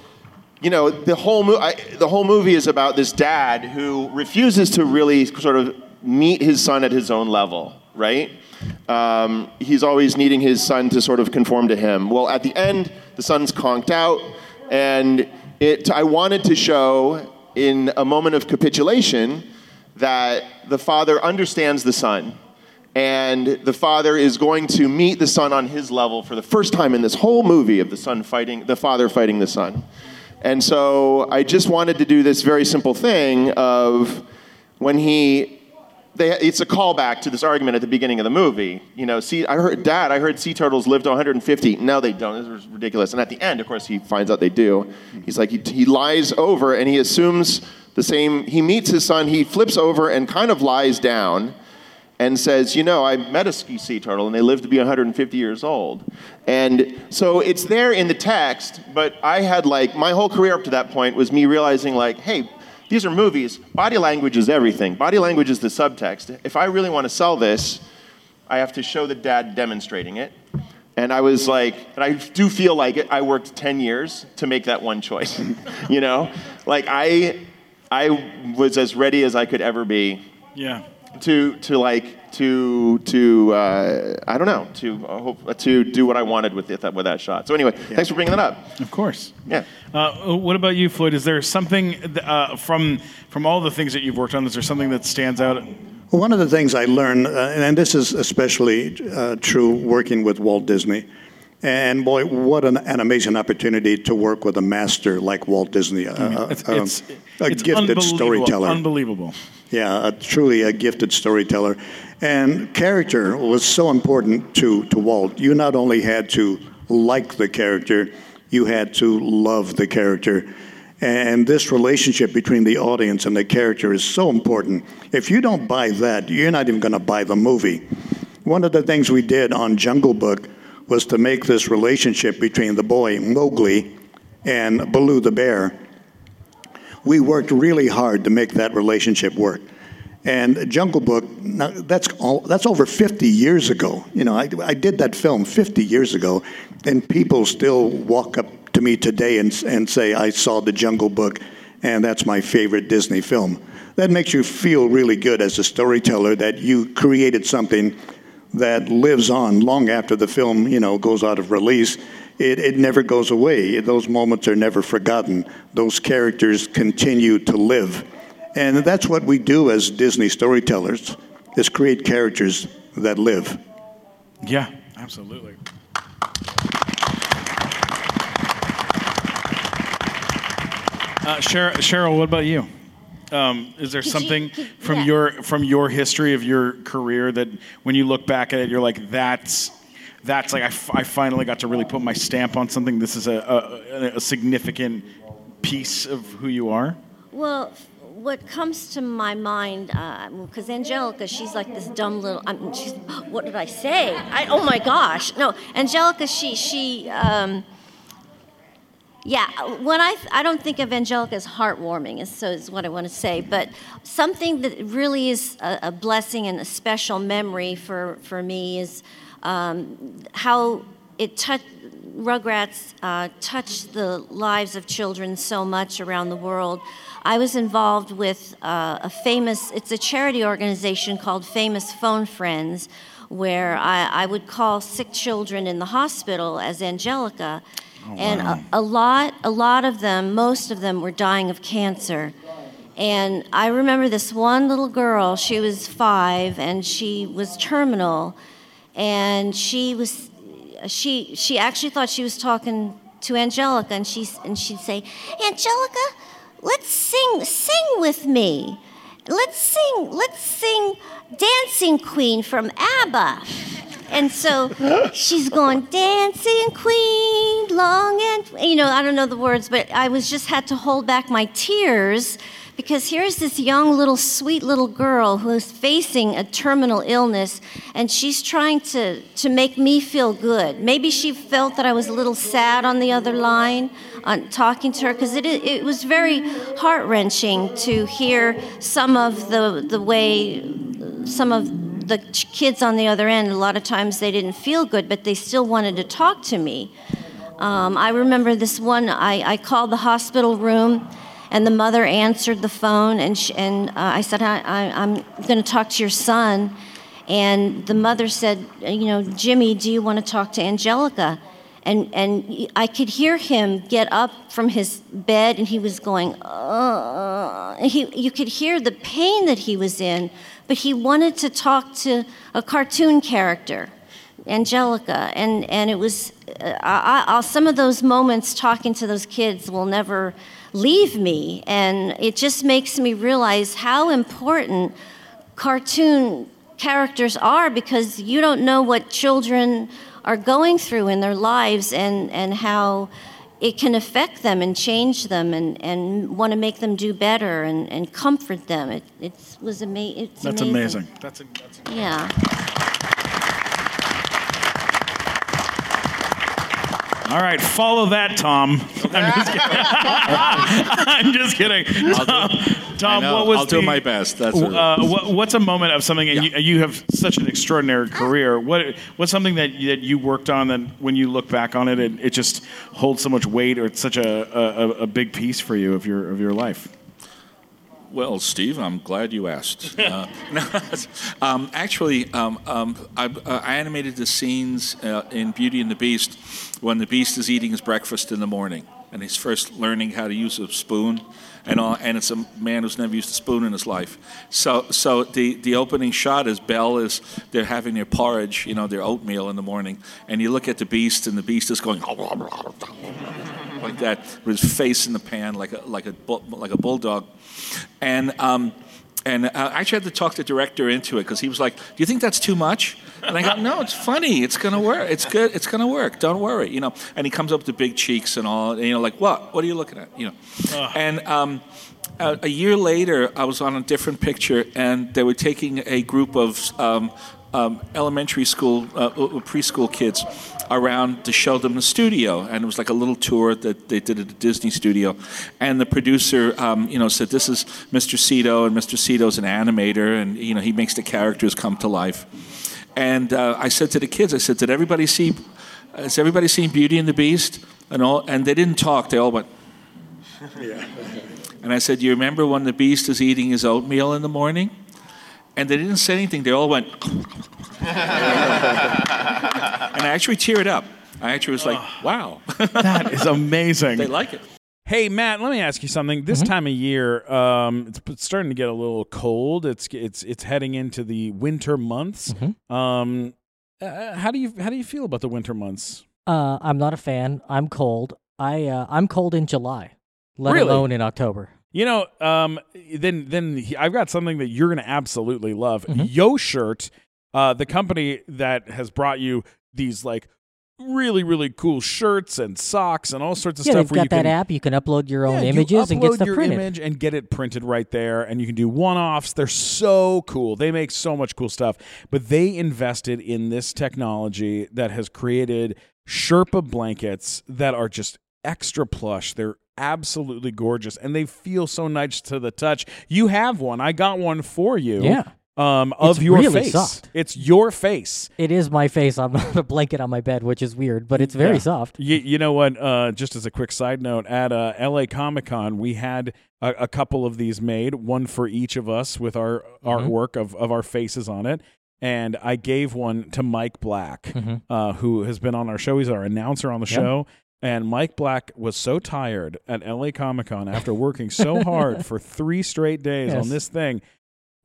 you know, the whole, mo- I, the whole movie is about this dad who refuses to really sort of meet his son at his own level, right? Um, he's always needing his son to sort of conform to him. Well, at the end, the son's conked out, and it, I wanted to show in a moment of capitulation that the father understands the son and the father is going to meet the son on his level for the first time in this whole movie of the son fighting the father fighting the son. And so I just wanted to do this very simple thing of when he they, it's a callback to this argument at the beginning of the movie. You know, see, I heard, Dad, I heard sea turtles live to 150. No, they don't. This is ridiculous. And at the end, of course, he finds out they do. He's like, he, he lies over and he assumes the same. He meets his son, he flips over and kind of lies down and says, You know, I met a sea turtle and they lived to be 150 years old. And so it's there in the text, but I had like, my whole career up to that point was me realizing, like, hey, these are movies. Body language is everything. Body language is the subtext. If I really want to sell this, I have to show the dad demonstrating it. And I was like, and I do feel like it. I worked 10 years to make that one choice. (laughs) you know? Like I I was as ready as I could ever be Yeah. To to like to to uh, I don't know to uh, hope to do what I wanted with it, with that shot. So anyway, thanks for bringing that up. Of course. Yeah. Uh, what about you, Floyd? Is there something uh, from from all the things that you've worked on? Is there something that stands out? Well, one of the things I learned, uh, and this is especially uh, true working with Walt Disney, and boy, what an, an amazing opportunity to work with a master like Walt Disney, uh, uh, It's, um, it's, a it's gifted unbelievable- storyteller. Unbelievable. Yeah, a, truly a gifted storyteller. And character was so important to, to Walt. You not only had to like the character, you had to love the character. And this relationship between the audience and the character is so important. If you don't buy that, you're not even going to buy the movie. One of the things we did on Jungle Book was to make this relationship between the boy Mowgli and Baloo the bear we worked really hard to make that relationship work. And Jungle Book, that's all, that's over 50 years ago. You know, I, I did that film 50 years ago, and people still walk up to me today and, and say, I saw the Jungle Book, and that's my favorite Disney film. That makes you feel really good as a storyteller that you created something that lives on long after the film, you know, goes out of release. It, it never goes away. Those moments are never forgotten. Those characters continue to live. And that's what we do as Disney storytellers, is create characters that live. Yeah, absolutely. Uh, Cheryl, Cheryl, what about you? Um, is there Could you- something could- from yeah. your from your history of your career that when you look back at it, you're like, that's that's like I, f- I finally got to really put my stamp on something. This is a, a, a significant piece of who you are. Well, what comes to my mind, because Angelica, she's like this dumb little. Mean, she's, (gasps) what did I say? I, oh my gosh! No, Angelica, she she. Um, yeah, when I I don't think of Angelica as heartwarming, is so is what I want to say. But something that really is a, a blessing and a special memory for for me is um, how it touched Rugrats uh, touched the lives of children so much around the world. I was involved with uh, a famous. It's a charity organization called Famous Phone Friends, where I, I would call sick children in the hospital as Angelica and a, a lot a lot of them most of them were dying of cancer and i remember this one little girl she was five and she was terminal and she was she she actually thought she was talking to angelica and she and she'd say angelica let's sing sing with me. Let's sing let's sing dancing queen from abba. And so she's going, dancing queen, long and, you know, I don't know the words, but I was just had to hold back my tears because here's this young little sweet little girl who is facing a terminal illness and she's trying to, to make me feel good. Maybe she felt that I was a little sad on the other line on talking to her because it, it was very heart wrenching to hear some of the, the way some of the kids on the other end, a lot of times they didn't feel good, but they still wanted to talk to me. Um, I remember this one, I, I called the hospital room, and the mother answered the phone, and, sh- and uh, I said, I, I, I'm going to talk to your son. And the mother said, You know, Jimmy, do you want to talk to Angelica? And, and I could hear him get up from his bed, and he was going, uh, he, you could hear the pain that he was in, but but he wanted to talk to a cartoon character, Angelica, and and it was uh, I, I, some of those moments talking to those kids will never leave me, and it just makes me realize how important cartoon characters are because you don't know what children are going through in their lives and, and how it can affect them and change them and, and want to make them do better and, and comfort them. It, it was ama- it's That's amazing. amazing. That's, a, that's a, Yeah. all right. Follow that, Tom. I'm just kidding. (laughs) I'm just kidding. Tom, Tom know. what was I'll do my best. That's what- uh, what, what's a moment of something? And you, you have such an extraordinary career. What what's something that you, that you worked on that when you look back on it, it, it just holds so much weight, or it's such a, a, a big piece for you of your of your life? Well, Steve, I'm glad you asked. (laughs) Uh, (laughs) um, actually, um, um, I, uh, I animated the scenes uh, in Beauty and the Beast when the Beast is eating his breakfast in the morning, and he's first learning how to use a spoon, and all, and it's a man who's never used a spoon in his life. So, so the, the opening shot is Belle is they're having their porridge, you know, their oatmeal in the morning, and you look at the Beast, and the Beast is going (laughs) like that with his face in the pan, like a like a like a bulldog, and. Um, and uh, I actually had to talk the director into it because he was like, "Do you think that's too much?" And I go, "No, it's funny. It's gonna work. It's good. It's gonna work. Don't worry." You know. And he comes up with the big cheeks and all. And, you know, like, "What? What are you looking at?" You know. And um, a, a year later, I was on a different picture, and they were taking a group of um, um, elementary school, uh, preschool kids around the Sheldon studio, and it was like a little tour that they did at the Disney studio. And the producer, um, you know, said, "This is Mr. Sito, and Mr. Sito's an animator, and you know, he makes the characters come to life." And uh, I said to the kids, "I said, did everybody see? Has everybody seen Beauty and the Beast?" And all, and they didn't talk. They all went. (laughs) yeah. And I said, "You remember when the Beast is eating his oatmeal in the morning?" And they didn't say anything. They all went. (laughs) and I actually teared up. I actually was like, "Wow, That is amazing. (laughs) they like it." Hey Matt, let me ask you something. This time of year, um, it's p- starting to get a little cold. It's it's it's heading into the winter months. Um, uh, how do you how do you feel about the winter months? Uh, I'm not a fan. I'm cold. I uh, I'm cold in July, let Really? alone in October. You know, um, then then he- I've got something that you're going to absolutely love. Mm-hmm. Yo Shirt, uh, the company that has brought you these like really really cool shirts and socks and all sorts of Yeah, stuff. they've got you that can, app. You can upload your own Yeah, you images and get upload stuff your printed. image and get it printed right there, and you can do one-offs. They're so cool. They make so much cool stuff. But they invested in this technology that has created Sherpa blankets that are just extra plush. They're absolutely gorgeous, and they feel so nice to the touch. You have one. I got one for you. Yeah. Um, of It's your really face. soft. It's your face. It is my face (laughs) on a blanket on my bed, which is weird, but it's very Yeah. soft. You, you know what? Uh, just as a quick side note, at uh, LA Comic Con, we had a, a couple of these made, one for each of us with our artwork of, of our faces on it. And I gave one to Mike Black, uh, who has been on our show. He's our announcer on the Yep. show. And Mike Black was so tired at LA Comic Con after working so (laughs) hard for three straight days Yes. on this thing.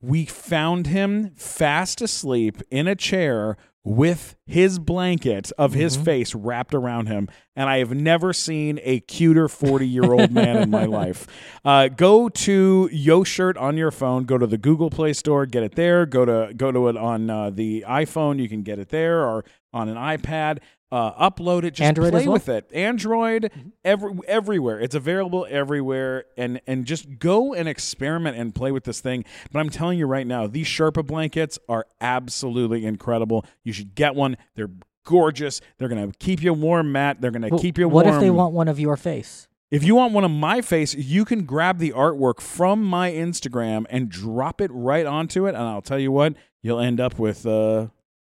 We found him fast asleep in a chair with his blanket of his face wrapped around him. And I have never seen a cuter 40 year old man in my (laughs) life. Uh, go to Yo Shirt on your phone. Go to the Google Play Store, get it there. Go to go to it on uh, the iPhone. You can get it there or on an iPad. Uh, upload it. Just Android play well? with it. Android, every, everywhere. It's available everywhere, and and just go and experiment and play with this thing. But I'm telling you right now, these Sherpa blankets are absolutely incredible. You should get one. They're gorgeous. They're gonna keep you warm, Matt. They're gonna Well, keep you warm. what if they want one of your face? If you want one of my face, you can grab the artwork from my Instagram and drop it right onto it, and I'll tell you what, you'll end up with uh,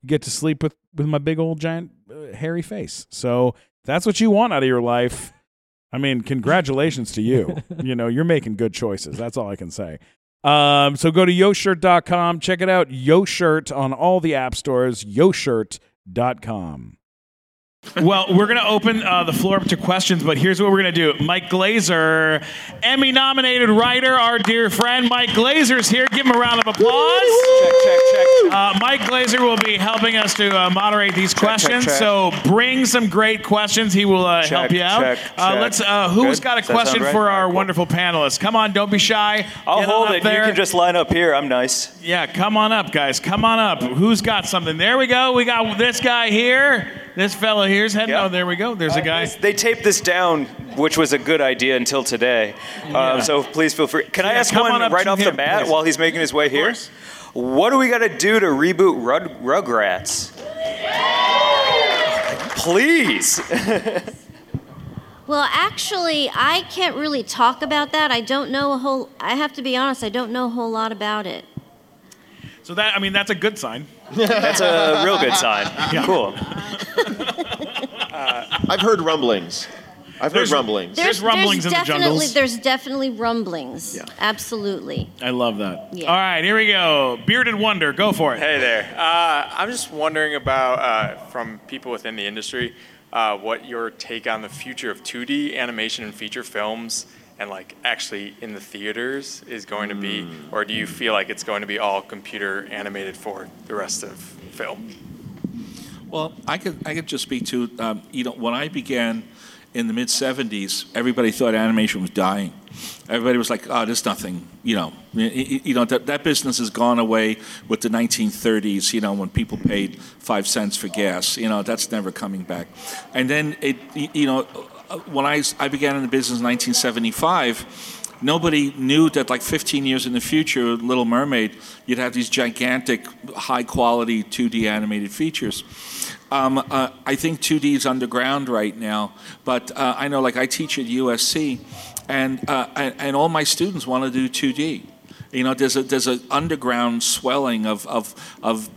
get to sleep with with my big old giant uh, hairy face. So that's what you want out of your life. I mean, congratulations to you. (laughs) you know, you're making good choices. That's all I can say. Um, so go to yoshirt.com, check it out. Yo Shirt on all the app stores, yoshirt.com. Well, we're going to open uh, the floor up to questions, but here's what we're going to do. Mike Glazer, Emmy nominated writer, our dear friend Mike Glazer's here. Give him a round of applause. Check, check, check. Uh, Mike Glazer will be helping us to uh, moderate these questions. check. So bring some great questions. He will uh, help you out. check, Uh, let's. Uh, who's Good? got a Does that sound question right? for our cool. wonderful panelists? Come on, don't be shy. I'll Get hold it. There. You can just line up here. I'm nice. Yeah, come on up, guys. Come on up. Who's got something? There we go. We got this guy here. This fellow here's heading. Yeah. Oh, there we go. There's a guy. They taped this down, which was a good idea until today. Yeah. Um, so please feel free. Can I ask one on up right to off the bat please. while he's making his way here? What do we got to do to reboot Rug- Rugrats? Please. (laughs) Well, actually, I can't really talk about that. I don't know a whole. I have to be honest. I don't know a whole lot about it. So that I mean that's a good sign. That's a real good sign. Cool. I've heard rumblings. I've There's- heard rumblings. There's rumblings in the definitely jungles. there's definitely rumblings. Absolutely. I love that. Yeah. All right, here we go. Bearded Wonder, go for it. Hey there. Uh, I'm just wondering about, uh, from people within the industry, uh, what your take on the future of 2D animation and feature films and like actually in the theaters is going to be, or do you feel like it's going to be all computer animated for the rest of film? Well, I could I could just speak to um, you know when I began in the mid '70s, everybody thought animation was dying. Everybody was like, "Oh, there's nothing," you know. You know that that business has gone away with the 1930s. You know when people paid five cents for gas. You know that's never coming back. And then it, you know, when I, I began in the business in 1975 nobody knew that like 15 years in the future little mermaid you'd have these gigantic high quality 2d animated features. Um, uh, i think 2d is underground right now but uh, i know like i teach at usc and, uh, and, and all my students want to do 2d you know there's a there's an underground swelling of, of, of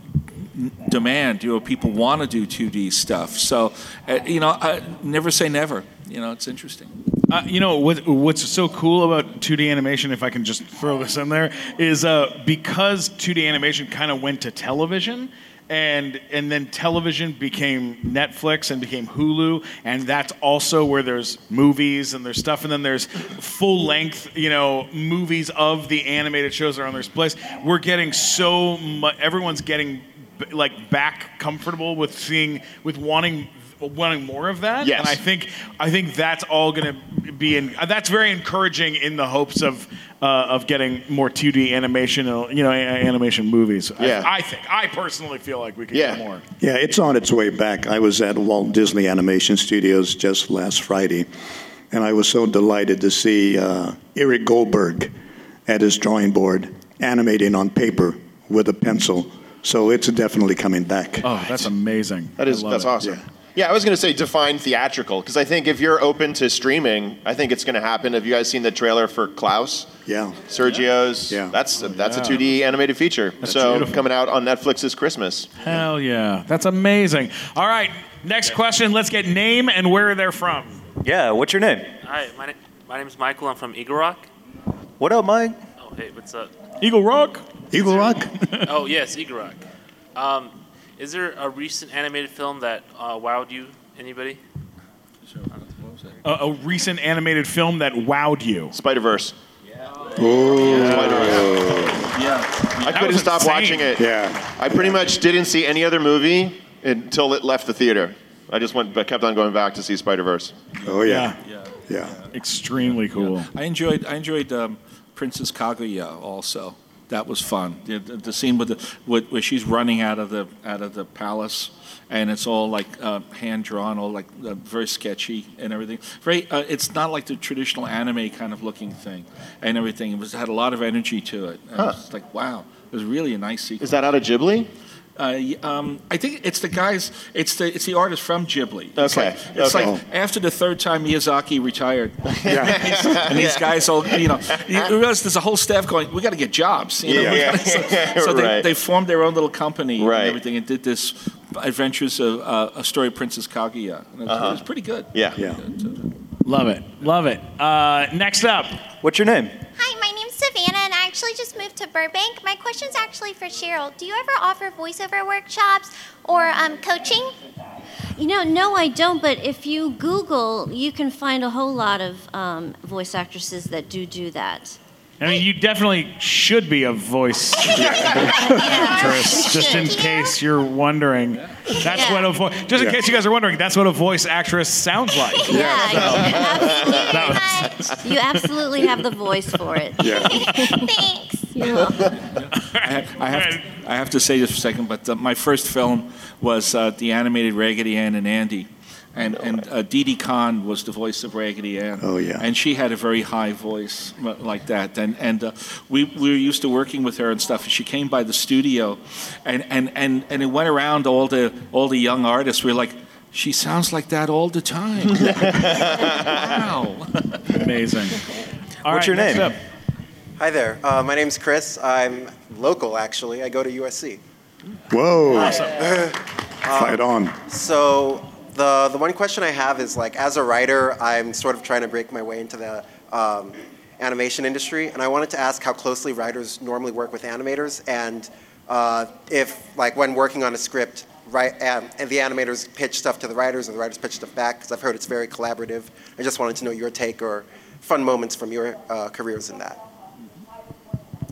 demand. You know people want to do 2d stuff. So uh, you know uh, never say never you know it's interesting Uh, you know what, what's so cool about 2D animation, if I can just throw this in there, is uh, because 2D animation kind of went to television, and and then television became Netflix and became Hulu, and that's also where there's movies and there's stuff, and then there's full length, you know, movies of the animated shows that are on this place. We're getting so much. Everyone's getting like back comfortable with seeing with wanting wanting more of that. Yes. And I think I think that's all going to be in. uh, That's very encouraging in the hopes of uh, of getting more 2D animation, you know, a- animation movies. Yeah. I, think I personally feel like we could Yeah. get more. Yeah, it's on its way back. I was at Walt Disney Animation Studios just last Friday, and I was so delighted to see uh, Eric Goldberg at his drawing board animating on paper with a pencil. So it's definitely coming back. Oh, that's amazing. That is I that's it. awesome. Yeah. I was going to say define theatrical because I think if you're open to streaming, I think it's going to happen. Have you guys seen the trailer for Klaus? Yeah. Sergio's. Yeah. That's that's Yeah. a 2D animated feature. That's so beautiful. coming out on Netflix this Christmas. Hell yeah, that's amazing. All right, next question. Let's get name and where they're from. Yeah, what's your name? Hi, my, na- my name is Michael. I'm from Eagle Rock. What up, Mike? Oh, hey, what's up? Eagle Rock. Eagle Rock. (laughs) oh, yes, Eagle Rock. Um, is there a recent animated film that uh, wowed you? Anybody? A, a recent animated film that wowed you. Spider Verse. Yeah. Spider Verse. Yeah. I couldn't was stop insane. watching it. Yeah. I pretty much didn't see any other movie until it left the theater. I just went, but kept on going back to see Spider Verse. Oh yeah. Yeah. Yeah. Extremely cool. I enjoyed I enjoyed um, Princess Kaguya also. That was fun. The, the, the scene with the with, where she's running out of the out of the palace, and it's all like uh, hand drawn, all like uh, very sketchy and everything. Very. Uh, it's not like the traditional anime kind of looking thing, and everything. It was had a lot of energy to it. Huh. It was like wow. It was really a nice sequence. Is that out of Ghibli? Uh, um, I think it's the guys. It's the it's the artist from Ghibli. It's Okay, like it's okay. like after the third time Miyazaki retired, (laughs) Yeah. and these Yeah. guys all you know. You realize there's a whole staff going. We got to get jobs. You know? Yeah. We so (laughs) so they, Right. they formed their own little company Right. and everything, and did this Adventures of uh, a story of Princess Kaguya. And it, was, Uh-huh. it was pretty good. Yeah. Yeah. Love it. Love it. Uh, next up. What's your name? Hi, my name's Savannah, and I actually just moved to Burbank. My question's actually for Cheryl. Do you ever offer voiceover workshops or um, coaching? You know, no, I don't. But if you Google, you can find a whole lot of um, voice actresses that do do that. I mean, you definitely should be a voice (laughs) actress, just in case you're wondering. That's Yeah. what a voice. Just in Yeah. case you guys are wondering, that's what a voice actress sounds like. (laughs) Yeah, That was- (laughs) You absolutely have the voice for it. Yeah. (laughs) Thanks. You're welcome. I, I have to, I have to say this for a second, but uh, my first film was uh, the animated Raggedy Ann and Andy. And, and uh, Didi Conn was the voice of Raggedy Ann. Oh, yeah. And she had a very high voice uh, like that. And, and uh, we, we were used to working with her and stuff. And she came by the studio, and, and, and, and it went around all the, all the young artists. We were like, she sounds like that all the time. (laughs) wow. Amazing. All What's right, your name? Hi there. Uh, my name's Chris. I'm local, actually. I go to USC. Whoa. Uh, (laughs) Fight on. So the the one question I have is like, as a writer, I'm sort of trying to break my way into the um, animation industry, and I wanted to ask how closely writers normally work with animators, and uh, if like when working on a script, right, and, and the animators pitch stuff to the writers, and the writers pitch stuff back, because I've heard it's very collaborative. I just wanted to know your take or fun moments from your uh, careers in that.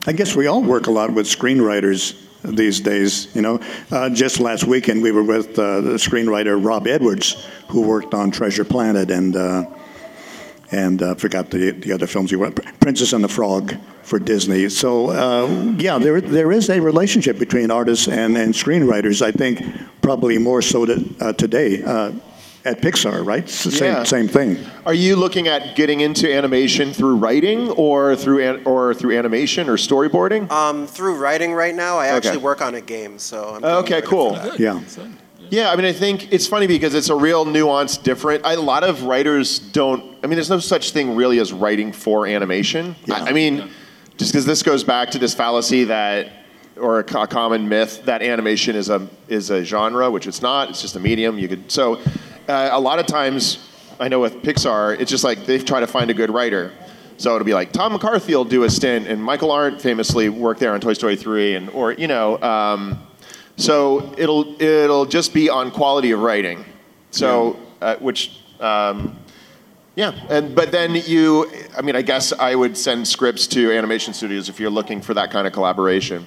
I guess we all work a lot with screenwriters these days. You know, uh, just last weekend we were with uh, the screenwriter Rob Edwards, who worked on Treasure Planet and uh, and uh, forgot the the other films you wrote, Princess and the Frog for Disney. So uh, yeah, there there is a relationship between artists and, and screenwriters. I think probably more so to, uh, today. Uh, at Pixar, right? It's the same, Yeah. same thing. Are you looking at getting into animation through writing or through an, or through animation or storyboarding? Um, through writing right now, I actually work on a game, so I'm Okay, cool. Yeah. Yeah, I mean, I think it's funny because it's a real nuance different. I, a lot of writers don't. I mean, there's no such thing really as writing for animation. I, I mean, just because this goes back to this fallacy that, or a, co- common myth that animation is a is a genre, which it's not. It's just a medium. You could so. Uh, a lot of times, I know with Pixar, it's just like they try to find a good writer. So it'll be like Tom McCarthy will do a stint, and Michael Arndt famously worked there on Toy Story 3, and or you know. Um, so it'll it'll just be on quality of writing. So uh, which um, yeah, and but then you, I mean, I guess I would send scripts to animation studios if you're looking for that kind of collaboration.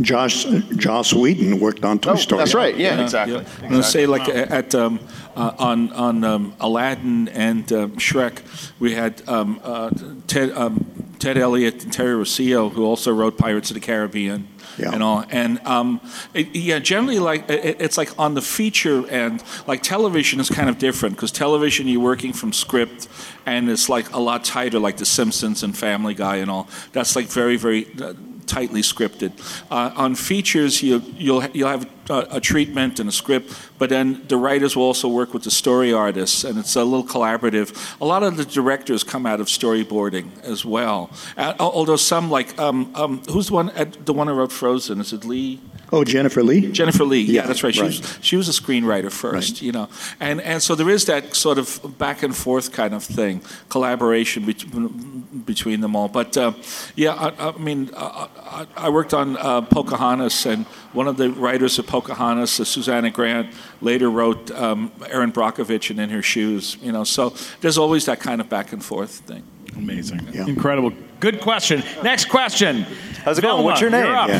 Josh Joss Whedon worked on Toy Oh, Story. that's right. Yeah, exactly. I'm going to say, like at um, uh, on on um, Aladdin and um, Shrek, we had um, uh, Ted um, Ted Elliott and Terry Rossio, who also wrote Pirates of the Caribbean. And know, and um, it, yeah, generally, like it, it's like on the feature end, like television is kind of different because television you're working from script, and it's like a lot tighter, like The Simpsons and Family Guy and all. That's like very, very uh, tightly scripted. Uh, on features, you, you'll you'll have a, a treatment and a script, but then the writers will also work with the story artists, and it's a little collaborative. A lot of the directors come out of storyboarding as well. Uh, although some, like um, um, who's the one uh, the one who wrote Frozen? Is it Lee? Oh, Jennifer Lee. Jennifer Lee, yeah, Yeah, that's right. She, right. Was, she was a screenwriter first, you know, and and so there is that sort of back and forth kind of thing, collaboration bet- between them all. But uh, yeah, I, I mean, uh, I, I worked on uh, Pocahontas, and one of the writers of Pocahontas, uh, Susanna Grant, later wrote um, Erin Brockovich and In Her Shoes, you know. So there's always that kind of back and forth thing. Amazing, incredible. Good question. Next question. How's it going? What's your name? you're up.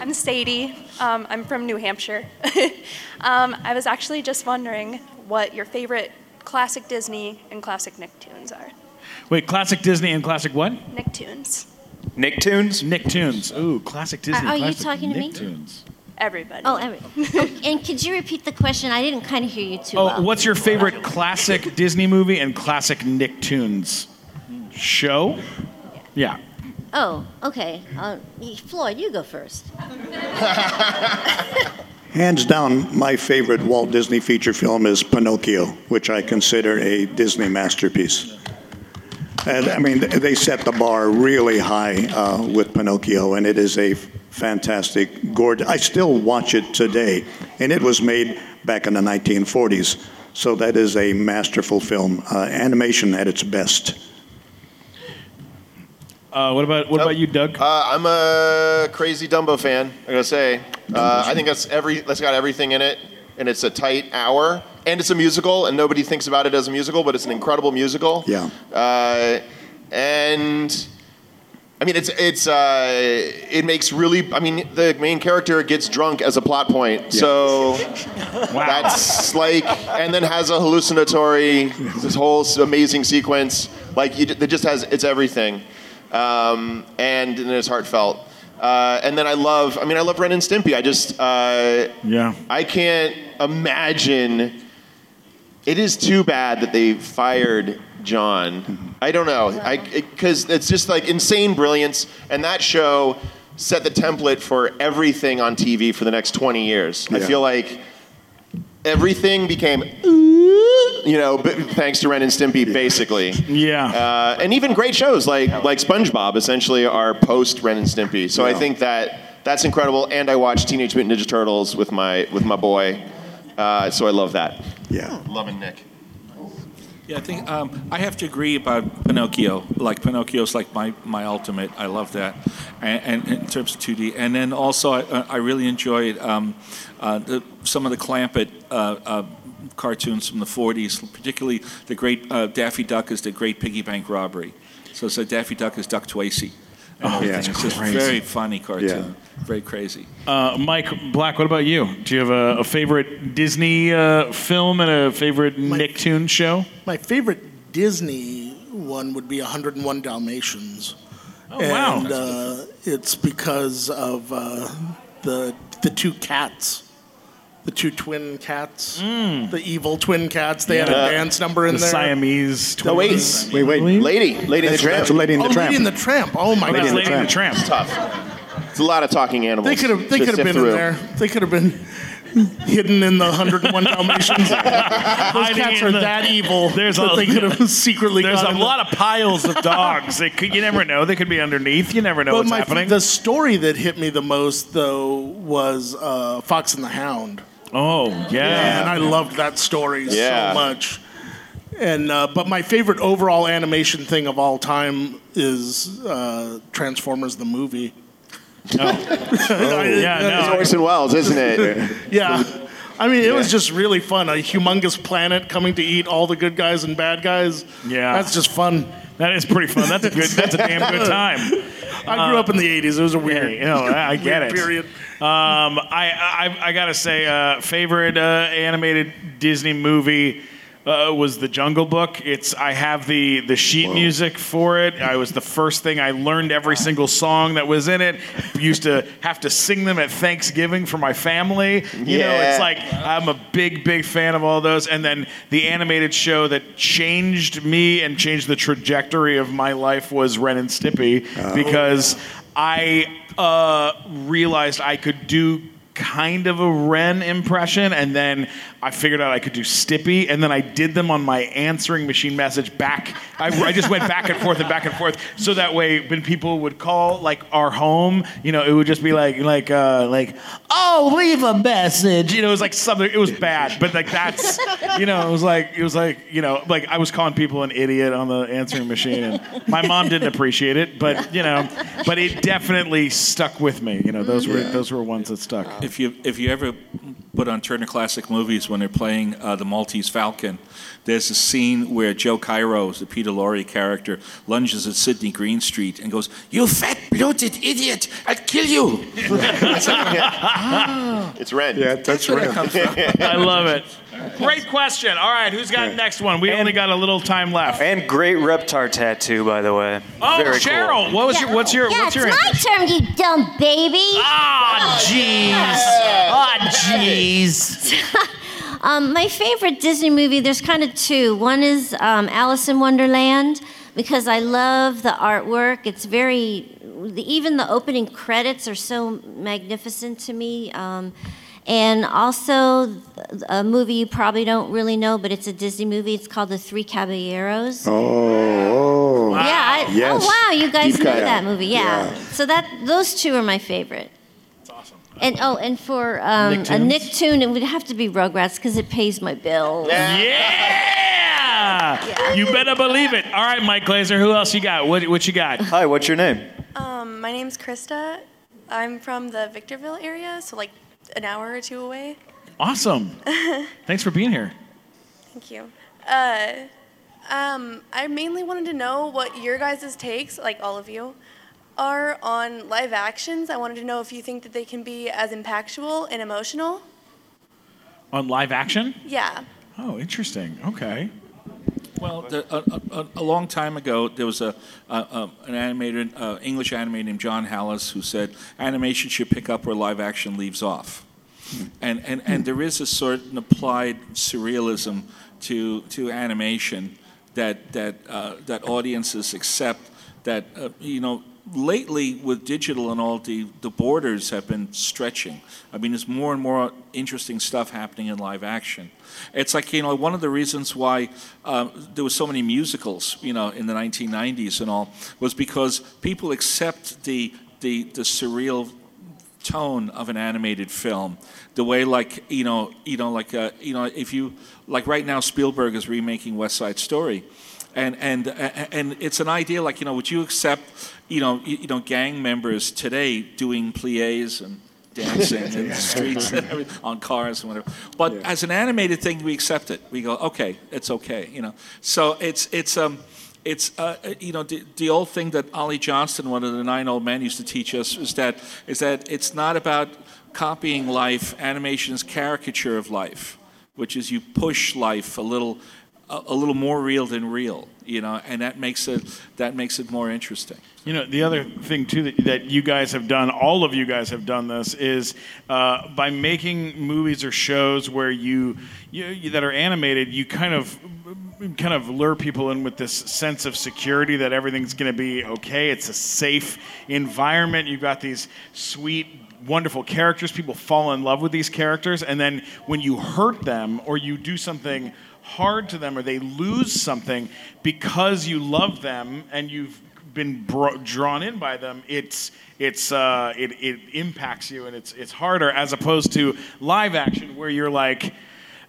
I'm Sadie. Um, I'm from New Hampshire. (laughs) um, I was actually just wondering what your favorite classic Disney and classic Nicktoons are. Wait, classic Disney and classic what? Nicktoons. Nicktoons? Nicktoons. Ooh, classic Disney. Are you classic talking to me? Nicktoons. Everybody. Oh, every, oh, (laughs) and could you repeat the question? I didn't kind of hear you too Oh, well. what's your favorite classic Disney movie and classic Nicktoons show? Yeah. Oh, okay. Uh, Floyd, you go first. (laughs) Hands down, my favorite Walt Disney feature film is Pinocchio, which I consider a Disney masterpiece. And I mean, they set the bar really high uh, with Pinocchio, and it is a fantastic, gorgeous. I still watch it today, and it was made back in the 1940s. So that is a masterful film, uh, animation at its best. Uh, what about what about you, Doug? Uh, I'm a crazy Dumbo fan. I gotta say, uh, I think that's every that's got everything in it, and it's a tight hour, and it's a musical, and nobody thinks about it as a musical, but it's an incredible musical. Yeah. Uh, and I mean, it's it's uh, it makes really. I mean, the main character gets drunk as a plot point, so (laughs) that's like, and then has a hallucinatory this whole s- amazing sequence. Like, you, it just has it's everything, um, and, and it's heartfelt. Uh, and then I love. I mean, I love Ren and Stimpy. I just uh, yeah. I can't imagine. It is too bad that they fired John. I don't know, I because it's just like insane brilliance, and that show set the template for everything on TV for the next 20 years. I feel like everything became, you know, b- thanks to Ren and Stimpy, basically. Yeah. Uh, and even great shows like like SpongeBob essentially are post Ren and Stimpy. So I think that that's incredible. And I watched Teenage Mutant Ninja Turtles with my with my boy, uh, so I love that. Yeah. Loving Nick. Yeah, I think um, I have to agree about Pinocchio. Like Pinocchio's like my, my ultimate. I love that, and, and in terms of 2D. And then also I, uh, I really enjoyed um, uh, the, some of the Clampett uh, uh, cartoons from the 40s, particularly the great uh, Daffy Duck is the Great Piggy Bank Robbery. So, so Daffy Duck is Duck Twacy. and Oh, yeah, it's it's just crazy. very funny cartoon. Yeah. Very crazy. Uh, Mike Black, what about you? Do you have a, a favorite Disney uh, film and a favorite Nicktoon show? My favorite Disney one would be 101 Dalmatians. Oh, wow. And uh, it's because of uh, the the two cats. The two twin cats, the evil twin cats. They had a dance number in The there. Siamese No, wait, twins. Wait, wait. Lady, Lady That's- the Tramp. that's Lady and the oh, Tramp. Lady in the Tramp. Oh my Lady god. and Lady and the Tramp. It's tough. It's a lot of talking animals. They could have. They could have been through. in there. They could have been hidden in the 101 (laughs) Dalmatians. Those cats are the- that evil There's that a- they could have (laughs) secretly. There's got a in the- lot of piles of dogs. They could, you never know. They could be underneath. You never know But what's my, happening. the story that hit me the most, though, was uh, Fox and the Hound. Oh, yeah. and I loved that story Yeah. so much. And uh, but my favorite overall animation thing of all time is uh, Transformers the movie. Oh, (laughs) yeah, no. It's Orson Welles, isn't it? (laughs) Yeah. I mean, it was just really fun. A humongous planet coming to eat all the good guys and bad guys. Yeah. That's just fun. That is pretty fun. That's a good. That's a damn good time. (laughs) I grew up in the 80s. It was a Yeah, weird, you know, I I get it. period. Um, I, I I gotta say, uh, favorite uh, animated Disney movie uh, was The Jungle Book. It's I have the the sheet music for it. I was the first thing I learned every single song that was in it. Used to have to sing them at Thanksgiving for my family. You know, it's like I'm a big big fan of all those. And then the animated show that changed me and changed the trajectory of my life was Ren and Stimpy because I uh, realized I could do kind of a Ren impression, and then I figured out I could do Stimpy, and then I did them on my answering machine message back. I, I just went back and forth and back and forth, so that way when people would call like our home, you know, it would just be like like uh, like oh leave a message, you know, it was like something. It was bad, but like that's you know, it was like it was like you know, like I was calling people an idiot on the answering machine, and my mom didn't appreciate it, but you know, but it definitely stuck with me. You know, those were those were ones that stuck. If you if you ever put on Turner Classic Movies when they're playing uh, the Maltese Falcon, there's a scene where Joel Cairo, the Peter Lorre character, lunges at Sidney Greenstreet and goes, "You fat bloated idiot! I'll kill you!" (laughs) It's Ren. Yeah, that's where right. that comes from. (laughs) I love it. Great question. All right, who's got next one? We only got a little time left. And great Reptar tattoo, by the way. Oh, Very Cheryl, cool. what was your what's your yeah, what's your it's my turn, you dumb baby. Ah, jeez. (laughs) Ah, jeez. (laughs) Um, my favorite Disney movie, there's kind of two. One is um, Alice in Wonderland because I love the artwork. It's very, even the opening credits are so magnificent to me. Um, and also a movie you probably don't really know, but it's a Disney movie. It's called The Three Caballeros. Oh, oh. Yeah. I, Yes. Oh wow, you guys Deep know cut. that movie. Yeah. Yeah. So that those two are my favorite. That's awesome. And oh, and for um, a Nicktoons? Nicktoon, it would have to be Rugrats because it pays my bills. Yeah. You better believe it. All right, Mike Glazer. Who else you got? What, what you got? Hi, what's your name? Um, my name's Krista. I'm from the Victorville area, so like an hour or two away. Awesome. (laughs) Thanks for being here. Thank you. Uh, um, I mainly wanted to know what your guys' takes, like all of you, are on live actions. I wanted to know if you think that they can be as impactful and emotional. On live action? Yeah. Oh, interesting. Okay. Well, the, a, a, a long time ago, there was a, a, a an animator, uh, English animator named John Halas, who said animation should pick up where live action leaves off. And, and, and there is a sort of applied surrealism to, to animation that, that, uh, that audiences accept that, uh, you know, lately with digital and all, the, the borders have been stretching. I mean, there's more and more interesting stuff happening in live action. It's like, you know, one of the reasons why um, there was so many musicals, you know, in the 1990s and all, was because people accept the, the, the surreal tone of an animated film the way like you know you know like uh, you know if you like right now spielberg is remaking west side story and and and it's an idea like you know would you accept you know you, you know gang members today doing plies and dancing (laughs) in the streets and on cars and whatever. But as an animated thing we accept it. We go okay it's okay you know. So it's it's um it's uh, you know the, the old thing that Ollie Johnston, one of the nine old men, used to teach us is that is that it's not about copying life. Animation is caricature of life, which is you push life a little a, a little more real than real, you know, and that makes it that makes it more interesting. You know, the other thing too that, that you guys have done, all of you guys have done this, is uh, by making movies or shows where you, you, you that are animated, you kind of kind of lure people in with this sense of security that everything's going to be okay. It's a safe environment. You've got these sweet wonderful characters. People fall in love with these characters, and then when you hurt them or you do something hard to them or they lose something because you love them and you've been bro- drawn in by them, it's it's uh, it, it impacts you and it's it's harder as opposed to live action where you're like.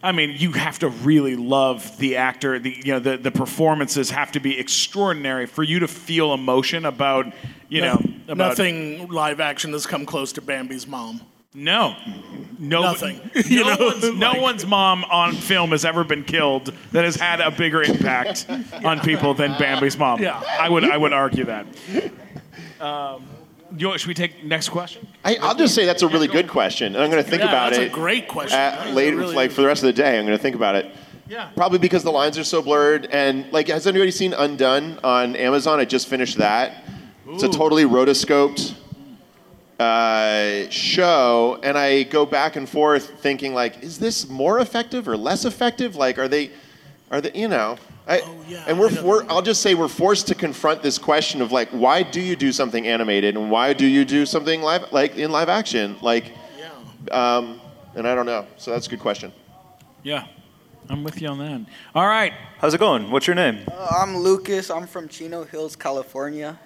I mean, you have to really love the actor. The you know the, the performances have to be extraordinary for you to feel emotion about you know about nothing live action has come close to Bambi's mom. No, (laughs) (laughs) no, Nothing. No, one's, no one's mom on film has ever been killed that has had a bigger impact (laughs) on people than Bambi's mom. Yeah. I would I would argue that. Um, you, should we take next question? I, I'll just say that's a really good question, and I'm going to think Yeah, about that's a great question. uh, That later, really like for the rest of the day, I'm going to think about it. Yeah. Probably because the lines are so blurred, and like, has anybody seen Undone on Amazon? I just finished that. It's a totally rotoscoped uh, show, and I go back and forth thinking like, is this more effective or less effective? Like, are they, are they, you know? I, and we're, we're, I'll just say we're forced to confront this question of like, why do you do something animated and why do you do something live, like in live action? Like, um, and I don't know. So that's a good question. Yeah, I'm with you on that. All right. How's it going? What's your name? Uh, I'm Lucas. I'm from Chino Hills, California.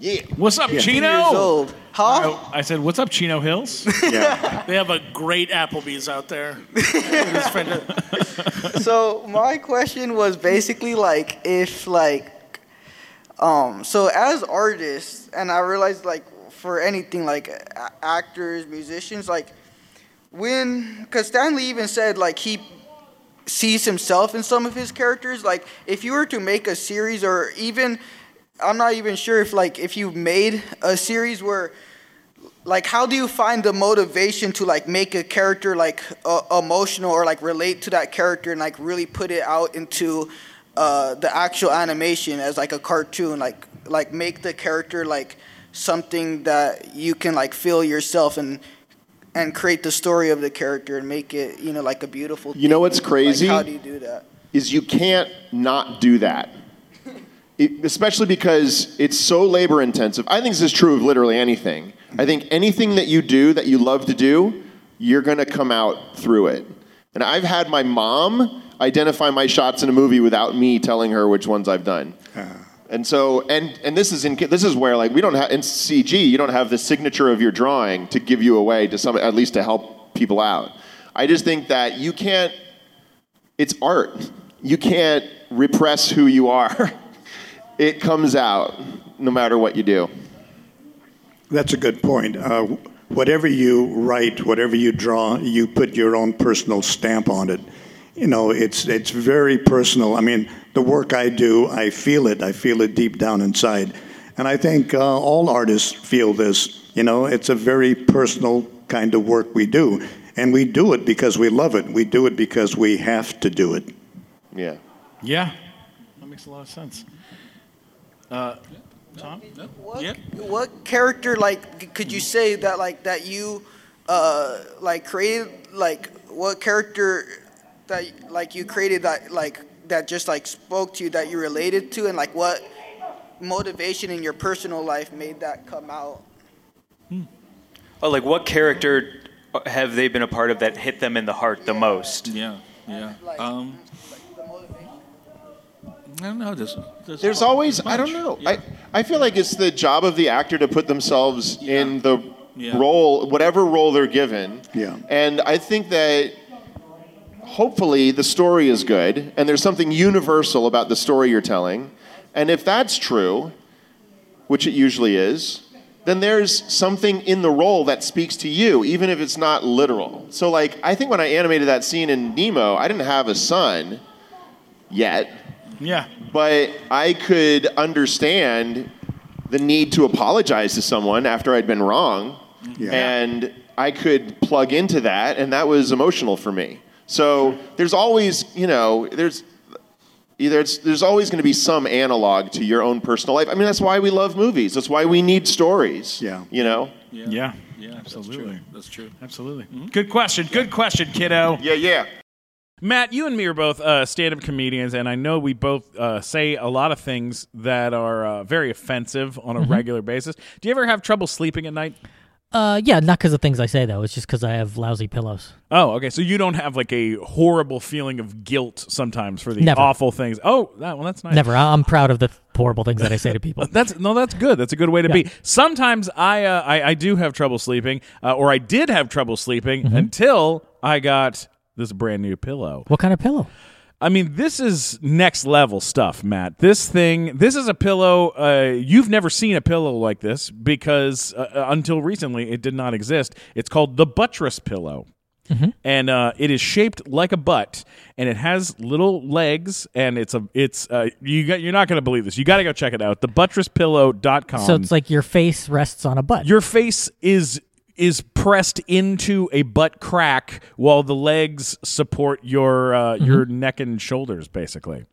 Yeah. What's up, 15 Chino? years old. Huh? I, I said, "What's up, Chino Hills?" (laughs) Yeah. they have a great Applebee's out there. (laughs) So my question was basically like if like um so as artists and I realized like for anything like a- actors, musicians like when cuz Stanley even said like he sees himself in some of his characters like if you were to make a series or even I'm not even sure if like if you made a series where like how do you find the motivation to like make a character like uh, emotional or like relate to that character and like really put it out into uh, the actual animation as like a cartoon like like make the character like something that you can like feel yourself and and create the story of the character and make it you know like a beautiful You know what's crazy? like, how do you do that is you can't not do that. It- especially because it's so labor intensive. I think this is true of literally anything. I think anything that you do that you love to do, you're going to come out through it. And I've had my mom identify my shots in a movie without me telling her which ones I've done. And so, and and this is in this is where like we don't have in CG, you don't have the signature of your drawing to give you away to some at least to help people out. I just think that you can't. It's art. you can't repress who you are. (laughs) it comes out no matter what you do. That's a good point. Uh, whatever you write, whatever you draw, you put your own personal stamp on it. You know, it's it's very personal. I mean, the work I do, I feel it. I feel it deep down inside, and I think uh, all artists feel this. You know, it's a very personal kind of work we do, and we do it because we love it. We do it because we have to do it. Yeah. Yeah. That makes a lot of sense. Uh, Tom? What, what character like could you say that like that you uh like created like what character that like you created that like that just like spoke to you that you related to and like what motivation in your personal life made that come out? Hmm. Oh, like what character have they been a part of that hit them in the heart the most? Yeah, yeah. Um, I don't know. There's, there's, There's always I don't know. I, I feel like it's the job of the actor to put themselves in the Yeah. role, whatever role they're given. Yeah. And I think that hopefully the story is good and there's something universal about the story you're telling. And if that's true, which it usually is, then there's something in the role that speaks to you, even if it's not literal. So, like, I think when I animated that scene in Nemo, I didn't have a son yet. Yeah. But I could understand the need to apologize to someone after I'd been wrong. Yeah. And I could plug into that, and that was emotional for me. So there's always, you know, there's either it's, there's always going to be some analog to your own personal life. I mean, that's why we love movies. That's why we need stories. Yeah. You know. Yeah. Yeah, absolutely. That's true. Absolutely. Mm-hmm. Good question. Good question, kiddo. Yeah, yeah. Matt, you and me are both uh, stand-up comedians, and I know we both uh, say a lot of things that are uh, very offensive on a Mhm. regular basis. Do you ever have trouble sleeping at night? Uh, yeah, not because of things I say though. It's just because I have lousy pillows. Oh, okay. So you don't have like a horrible feeling of guilt sometimes for the Never. awful things. Oh, that, well, that's nice. Never. I'm proud of the horrible things that I say to people. (laughs) That's no, that's good. That's a good way to Yeah. be. Sometimes I, uh, I I do have trouble sleeping, uh, or I did have trouble sleeping Mm-hmm. until I got this brand new pillow. What kind of pillow? I mean, this is next level stuff, Matt. This thing, this is a pillow. Uh, you've never seen a pillow like this because uh, uh, until recently it did not exist. It's called the buttress pillow. And uh, it is shaped like a butt, and it has little legs, and it's a it's uh, you got you're not going to believe this. You got to go check it out. The buttresspillow.com. so it's like your face rests on a butt. Your face is is pressed into a butt crack while the legs support your uh, your neck and shoulders basically.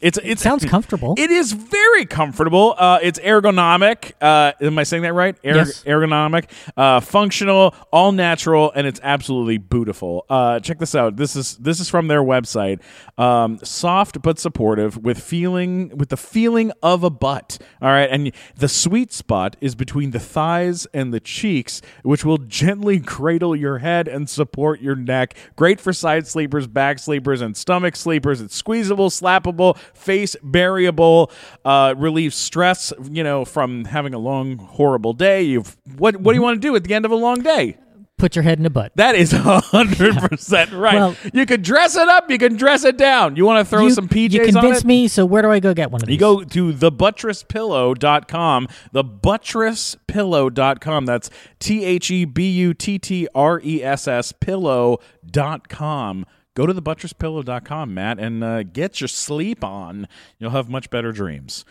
It's it sounds comfortable. It is very comfortable. Uh, it's ergonomic. Uh, am I saying that right? Er- Yes. Ergonomic, uh, functional, all natural, and it's absolutely beautiful. Uh, check this out. This is this is from their website. Um, soft but supportive, with feeling with the feeling of a butt. All right, and the sweet spot is between the thighs and the cheeks, which will gently cradle your head and support your neck. Great for side sleepers, back sleepers, and stomach sleepers. It's squeezable, slappable, face variable, uh, relieves stress. You know, from having a long, horrible day. You've what? What do you want to do at the end of a long day? Put your head in a butt. That is hundred percent right. Well- you can dress it up. You can dress it down. You want to throw you, some PJs You on convinced it? me. So where do I go get one of these? You go to thebutresspillow.com, thebutresspillow.com. That's T H E B U T T R E S S pillow.com. Go to thebutresspillow.com, Matt, and uh, get your sleep on. You'll have much better dreams.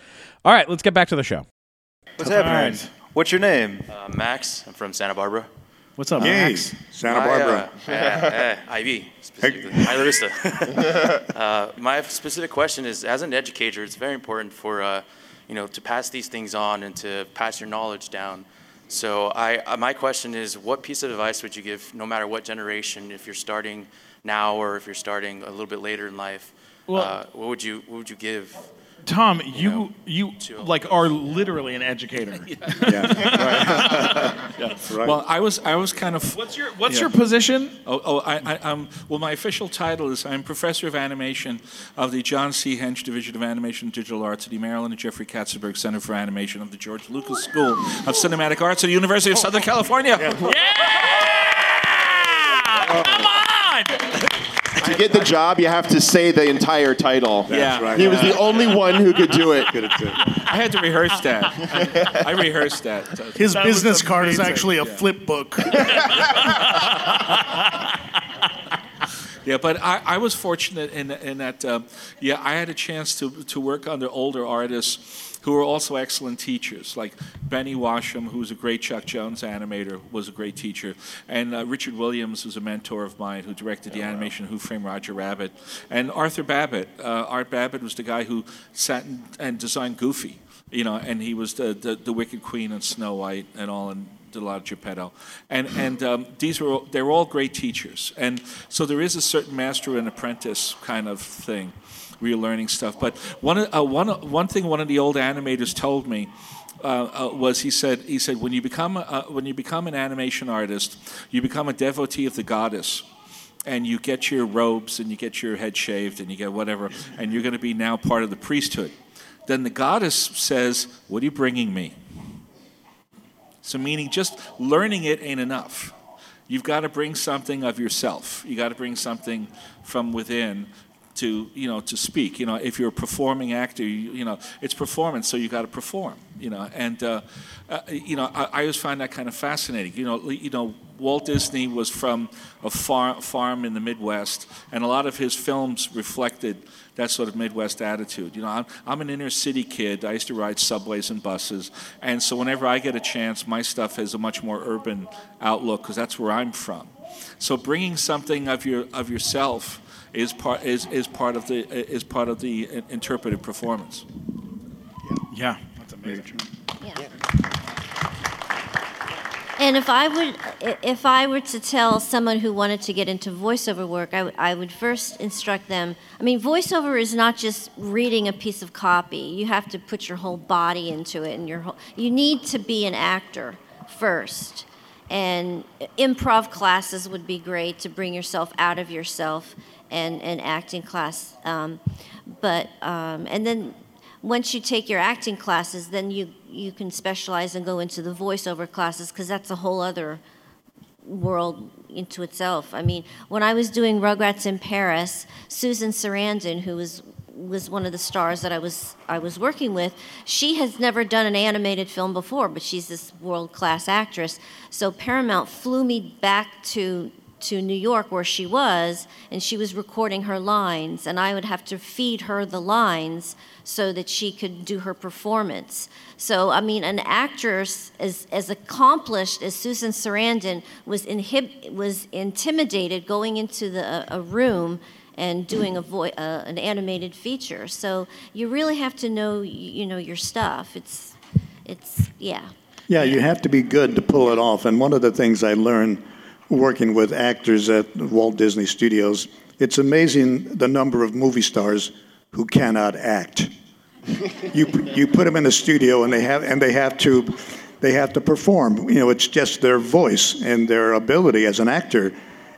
All right, let's get back to the show. What's All happening? right. What's your name? Uh, Max. I'm from Santa Barbara. What's up, Yay, Max? Santa My, Barbara. Uh, yeah, yeah, IB, specifically. Isla (laughs) Vista. uh, my specific question is, as an educator, it's very important for, uh, you know, to pass these things on and to pass your knowledge down. So I, uh, my question is, what piece of advice would you give, no matter what generation, if you're starting now or if you're starting a little bit later in life? Well- uh, what would you What would you give? Tom, you you like are literally an educator. (laughs) Yeah. (laughs) (laughs) Well, I was I was kind of. What's your What's your position? Oh, oh I, I, um, well, my official title is I'm professor of animation of the John C. Hench Division of Animation and Digital Arts at the Marilyn and Jeffrey Katzenberg Center for Animation of the George Lucas School of Cinematic Arts at the University of Southern California. Yeah! Come on! I get the job, you have to say the entire title. That's right. He was the only one who could do it. I had to rehearse that. I, I rehearsed that. (laughs) His That business card is actually a Yeah. flip book. (laughs) (laughs) Yeah, but I, I was fortunate in, in that, um, yeah, I had a chance to, to work under older artists who were also excellent teachers, like Benny Washam, who was a great Chuck Jones animator, was a great teacher, and uh, Richard Williams was a mentor of mine who directed the animation Who Framed Roger Rabbit, and Arthur Babbitt. Uh, Art Babbitt was the guy who sat and, and designed Goofy, you know, and he was the, the, the Wicked Queen and Snow White and all, and did a lot of Geppetto, and and um, these were they're all great teachers, and so there is a certain master and apprentice kind of thing, where you're learning stuff. But one uh, one one thing one of the old animators told me. Uh, uh, was he said he said when you become a, uh, when you become an animation artist, you become a devotee of the goddess, and you get your robes and you get your head shaved and you get whatever, and you're going to be now part of the priesthood. Then the goddess says, "What are you bringing me?" So, meaning just learning it ain't enough. You've got to bring something of yourself. You got to bring something from within to you know to speak. You know, if you're a performing actor, you, you know it's performance, so you got to perform. You know, and uh, uh, you know I, I always find that kind of fascinating. You know, you know Walt Disney was from a farm farm in the Midwest, and a lot of his films reflected that sort of Midwest attitude. You know, I'm, I'm an inner city kid. I used to ride subways and buses, and so whenever I get a chance, my stuff has a much more urban outlook because that's where I'm from. So bringing something of your of yourself is part is, is part of the is part of the interpretive performance. Yeah, that's amazing. And if I would, if I were to tell someone who wanted to get into voiceover work, I, w- I would first instruct them. I mean, voiceover is not just reading a piece of copy. You have to put your whole body into it, and your whole. You need to be an actor first, and improv classes would be great to bring yourself out of yourself, and and acting class. Um, but um, and then once you take your acting classes, then you you can specialize and go into the voiceover classes because that's a whole other world into itself. I mean, when I was doing Rugrats in Paris, Susan Sarandon, who was was one of the stars that I was I was working with, she has never done an animated film before, but she's this world class actress. So Paramount flew me back to to New York where she was, and she was recording her lines, and I would have to feed her the lines so that she could do her performance. So, I mean, an actress as, as accomplished as Susan Sarandon was, inhib- was intimidated going into the, a room and doing a vo- uh, an animated feature. So you really have to know, you know, your stuff. It's, it's, yeah. Yeah, you have to be good to pull it off. And one of the things I learned working with actors at Walt Disney Studios, it's amazing the number of movie stars who cannot act. you you put them in a studio and they have and they have to they have to perform. You know, it's just their voice and their ability as an actor.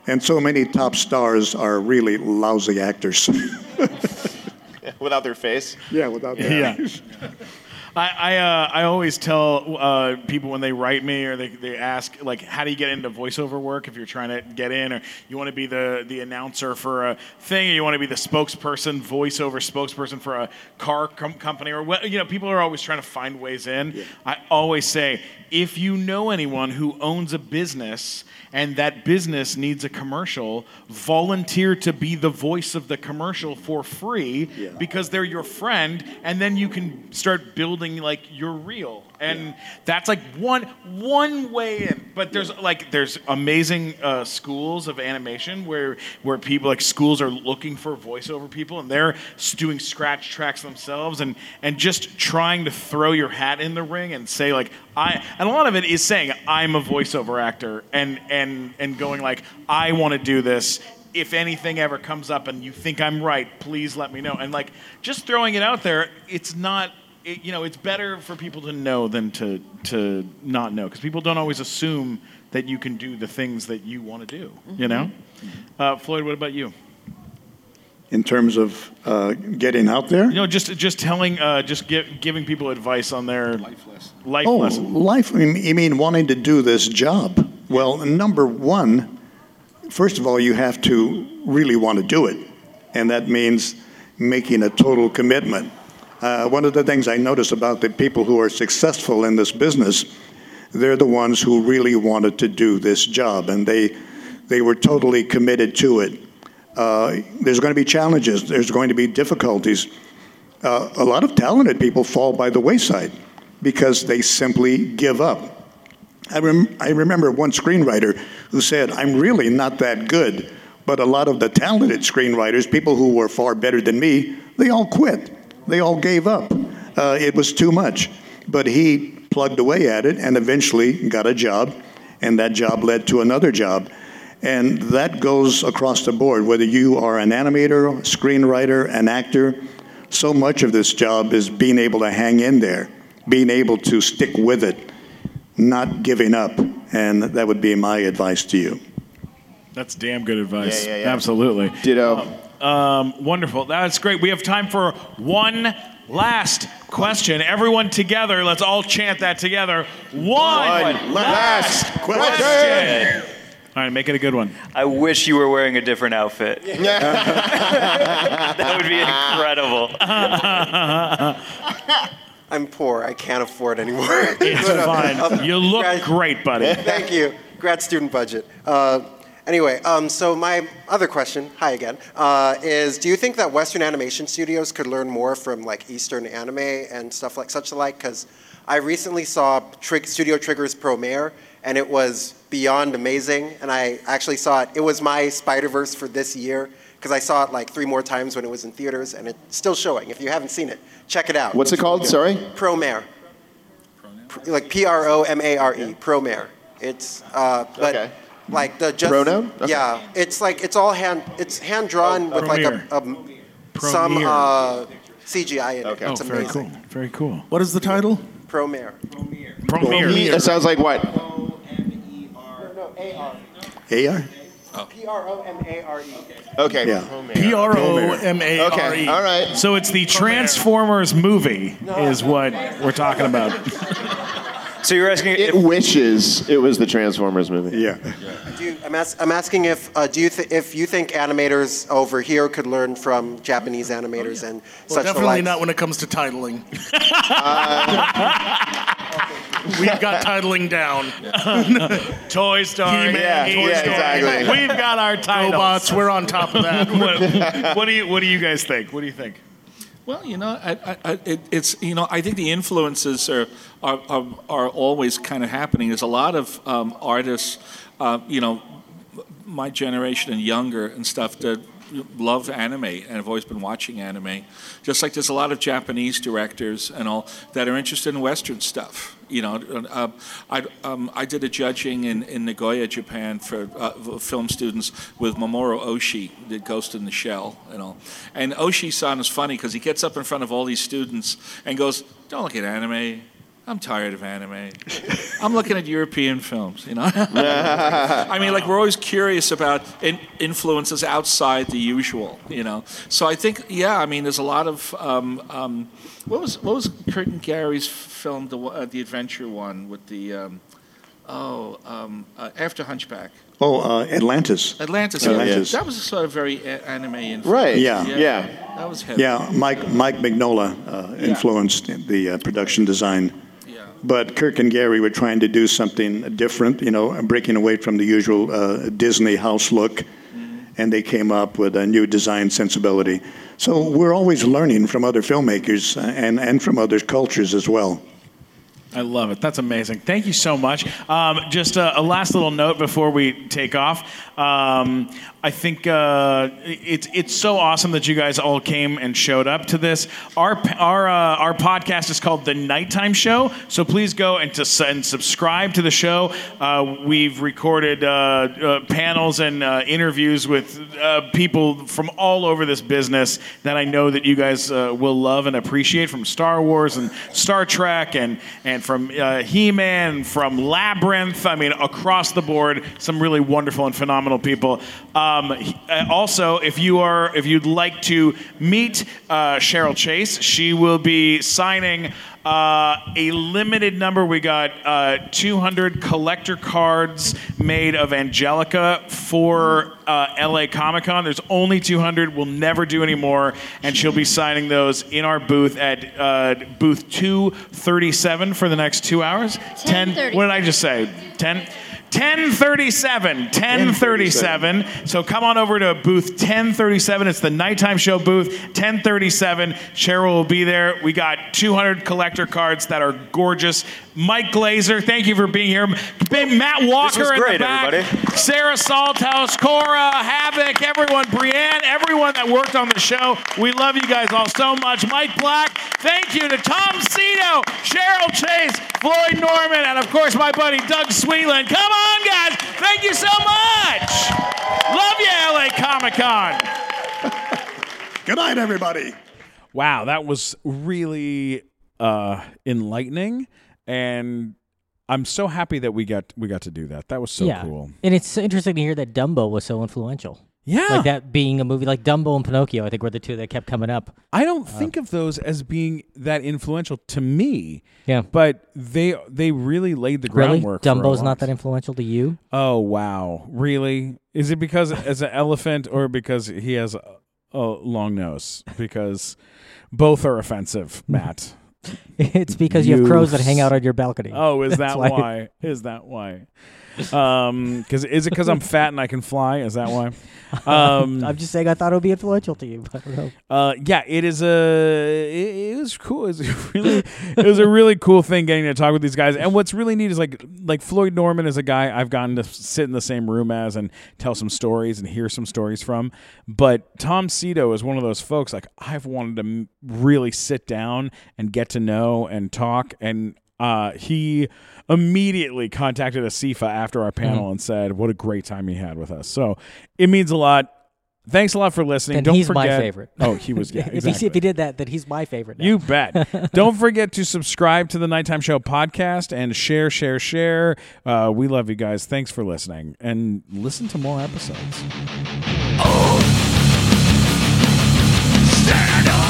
And so many top stars are really lousy actors. (laughs) Without their face. Yeah, without their Yeah. (laughs) I I, uh, I always tell uh, people when they write me or they, they ask like how do you get into voiceover work if you're trying to get in or you want to be the the announcer for a thing or you want to be the spokesperson voiceover spokesperson for a car com- company or what you know people are always trying to find ways in. I always say if you know anyone who owns a business and that business needs a commercial, volunteer to be the voice of the commercial for free because they're your friend, and then you can start building like your real. And that's like one one way in. But there's like there's amazing uh, schools of animation where where people like schools are looking for voiceover people, and they're doing scratch tracks themselves, and and just trying to throw your hat in the ring and say like I. And a lot of it is saying I'm a voiceover actor, and and and going like I want to do this if anything ever comes up and you think I'm right, please let me know. And like just throwing it out there, it's not. It, you know, it's better for people to know than to to not know because people don't always assume that you can do the things that you want to do. You know, uh, Floyd, what about you? in terms of uh, getting out there. You know, just just telling, uh, just gi- giving people advice on their life lesson. Life oh, lesson. life. You mean wanting to do this job? Well, number one, first of all, you have to really want to do it, and that means making a total commitment. Uh, one of the things I notice about the people who are successful in this business, they're the ones who really wanted to do this job, and they they were totally committed to it. Uh, there's going to be challenges. There's going to be difficulties. Uh, a lot of talented people fall by the wayside because they simply give up. I, rem- I remember one screenwriter who said, I'm really not that good, but a lot of the talented screenwriters, people who were far better than me, they all quit. They all gave up. Uh, it was too much. But he plugged away at it and eventually got a job, and that job led to another job. And that goes across the board, whether you are an animator, screenwriter, an actor. So much of this job is being able to hang in there, being able to stick with it, not giving up. And that would be my advice to you. That's damn good advice. Yeah, yeah, yeah. Absolutely. Ditto. Um, wonderful. That's great. We have time for one last question. Everyone together, let's all chant that together. One, One last question. All right, make it a good one. I wish you were wearing a different outfit. (laughs) that would be incredible. (laughs) I'm poor. I can't afford anymore. It's (laughs) But, uh, fine. um, You look grad- great, buddy. Thank you. Grad student budget. Uh, anyway, um, so my other question, hi again, uh, is do you think that Western animation studios could learn more from like Eastern anime and stuff like such like? Because I recently saw Trig- Studio Trigger's Promare, and it was beyond amazing. And I actually saw it. It was my Spider Verse for this year because I saw it like three more times when it was in theaters, and it's still showing. If you haven't seen it, check it out. What's it called? Sorry? Promare. Pr- Like P R O M A R E. Promare. It's uh, but Okay. Like the just Pronoun? Okay. yeah. It's like it's all hand. It's hand drawn with like a, a some uh, CGI in it. Okay. It's Oh, very amazing. cool. Very cool. What is the title? Promare. Premiere. It sounds like what? No, no, A R. AR? P R O M A R E. Okay. Yeah. P R O M A R Okay. E. All right. So it's the Transformers movie, is what we're talking about. (laughs) So you're asking It wishes it was the Transformers movie. Yeah. Do you, I'm, as, I'm asking if uh, do you th- if you think animators over here could learn from Japanese animators and Well, such definitely alike? not when it comes to titling. (laughs) (laughs) We've got titling down. (laughs) Toy Story. He-Man, Yeah, Toy yeah, Story. exactly. We've got our titles. Robots, we're on top of that. what, what do you What do you guys think? What do you think? Well, you know, I, I, it, it's you know, I think the influences are are, are, are always kind of happening. There's a lot of um, artists, uh, you know, my generation and younger and stuff that love anime and have always been watching anime. Just like there's a lot of Japanese directors and all that are interested in Western stuff. You know, uh, I, um, I did a judging in, in Nagoya, Japan for uh, film students with Mamoru Oshii, did Ghost in the Shell and all. And Oshii-san is funny because he gets up in front of all these students and goes, "Don't look at anime. I'm tired of anime. I'm looking at European films, you know. (laughs) I mean, like we're always curious about in, influences outside the usual, you know. So I think, yeah, I mean, there's a lot of um, um, what was what was Kirk and Gary's film, the uh, the adventure one with the um, oh um, uh, after Hunchback. Oh, uh, Atlantis. Atlantis. Atlantis. That was a sort of very a- anime influence. Right. Yeah. Yeah. That was heavy. Yeah, Mike Mike Mignola uh, influenced the uh, production design. But Kirk and Gary were trying to do something different, you know, breaking away from the usual uh, Disney house look, and they came up with a new design sensibility. So we're always learning from other filmmakers uh, and, and from other cultures as well. I love it. That's amazing. Thank you so much. Um, just a, a last little note before we take off. Um, I think uh, it's it's so awesome that you guys all came and showed up to this. Our our uh, our podcast is called the Nighttime Show, so please go and to and subscribe to the show. Uh, we've recorded uh, uh, panels and uh, interviews with people from all over this business that I know that you guys will love and appreciate from Star Wars and Star Trek and and from uh, He-Man, from Labyrinth. I mean, across the board, some really wonderful and phenomenal people. Um, uh, also, if you are if you'd like to meet uh, Cheryl Chase, she will be signing Uh, a limited number. We got uh, 200 collector cards made of Angelica for uh, LA Comic Con. There's only 200. We'll never do any more, and she'll be signing those in our booth at uh, booth 237 for the next two hours. 10. What did I just say? 10. 1037 1037 so come on over to booth 1037 it's the nighttime show booth 1037 cheryl will be there. We got 200 collector cards that are gorgeous. Mike glazer thank you for being here. Matt walker was in the great, back. everybody. sarah salthouse cora havoc everyone brienne everyone that worked on the show. We love you guys all so much. Mike black thank you to tom sito cheryl chase floyd norman and of course my buddy doug sweetland come on guys thank you so much love you la comic-con (laughs) Good night, everybody. Wow, that was really uh, enlightening, and I'm so happy that we got we got to do that. That was so yeah. cool. And it's so interesting to hear that Dumbo was so influential. Yeah. Like that being a movie like Dumbo and Pinocchio, I think were the two that kept coming up. I don't uh, think of those as being that influential to me. Yeah. but they they really laid the Really? groundwork. Dumbo's not that influential to you? Oh wow, really? Is it because as an elephant or because he has a, a long nose? Because both are offensive, (laughs) Matt. It's because you have crows that hang out on your balcony. Oh, is (laughs) that why. why? Is that why? Um, because is it because I'm fat and I can fly? Is that why? Um, (laughs) I'm just saying I thought it would be influential to you, but I don't know. Uh, yeah, it is a. It, it was cool. It was a (laughs) really, it was a really cool thing getting to talk with these guys. And what's really neat is like, like Floyd Norman is a guy I've gotten to sit in the same room as and tell some stories and hear some stories from. But Tom Sito is one of those folks like I've wanted to really sit down and get to know and talk. And uh, he immediately contacted Asifa after our panel mm-hmm. and said what a great time he had with us. So it means a lot. Thanks a lot for listening. Don't he's forget, my favorite. Oh, he was. (laughs) Yeah, exactly. if, he, if, he, did that, then he's my favorite. Now. You bet. (laughs) Don't forget to subscribe to the Nighttime Show podcast and share, share, share. Uh, we love you guys. Thanks for listening, and listen to more episodes. Oh. Stand up.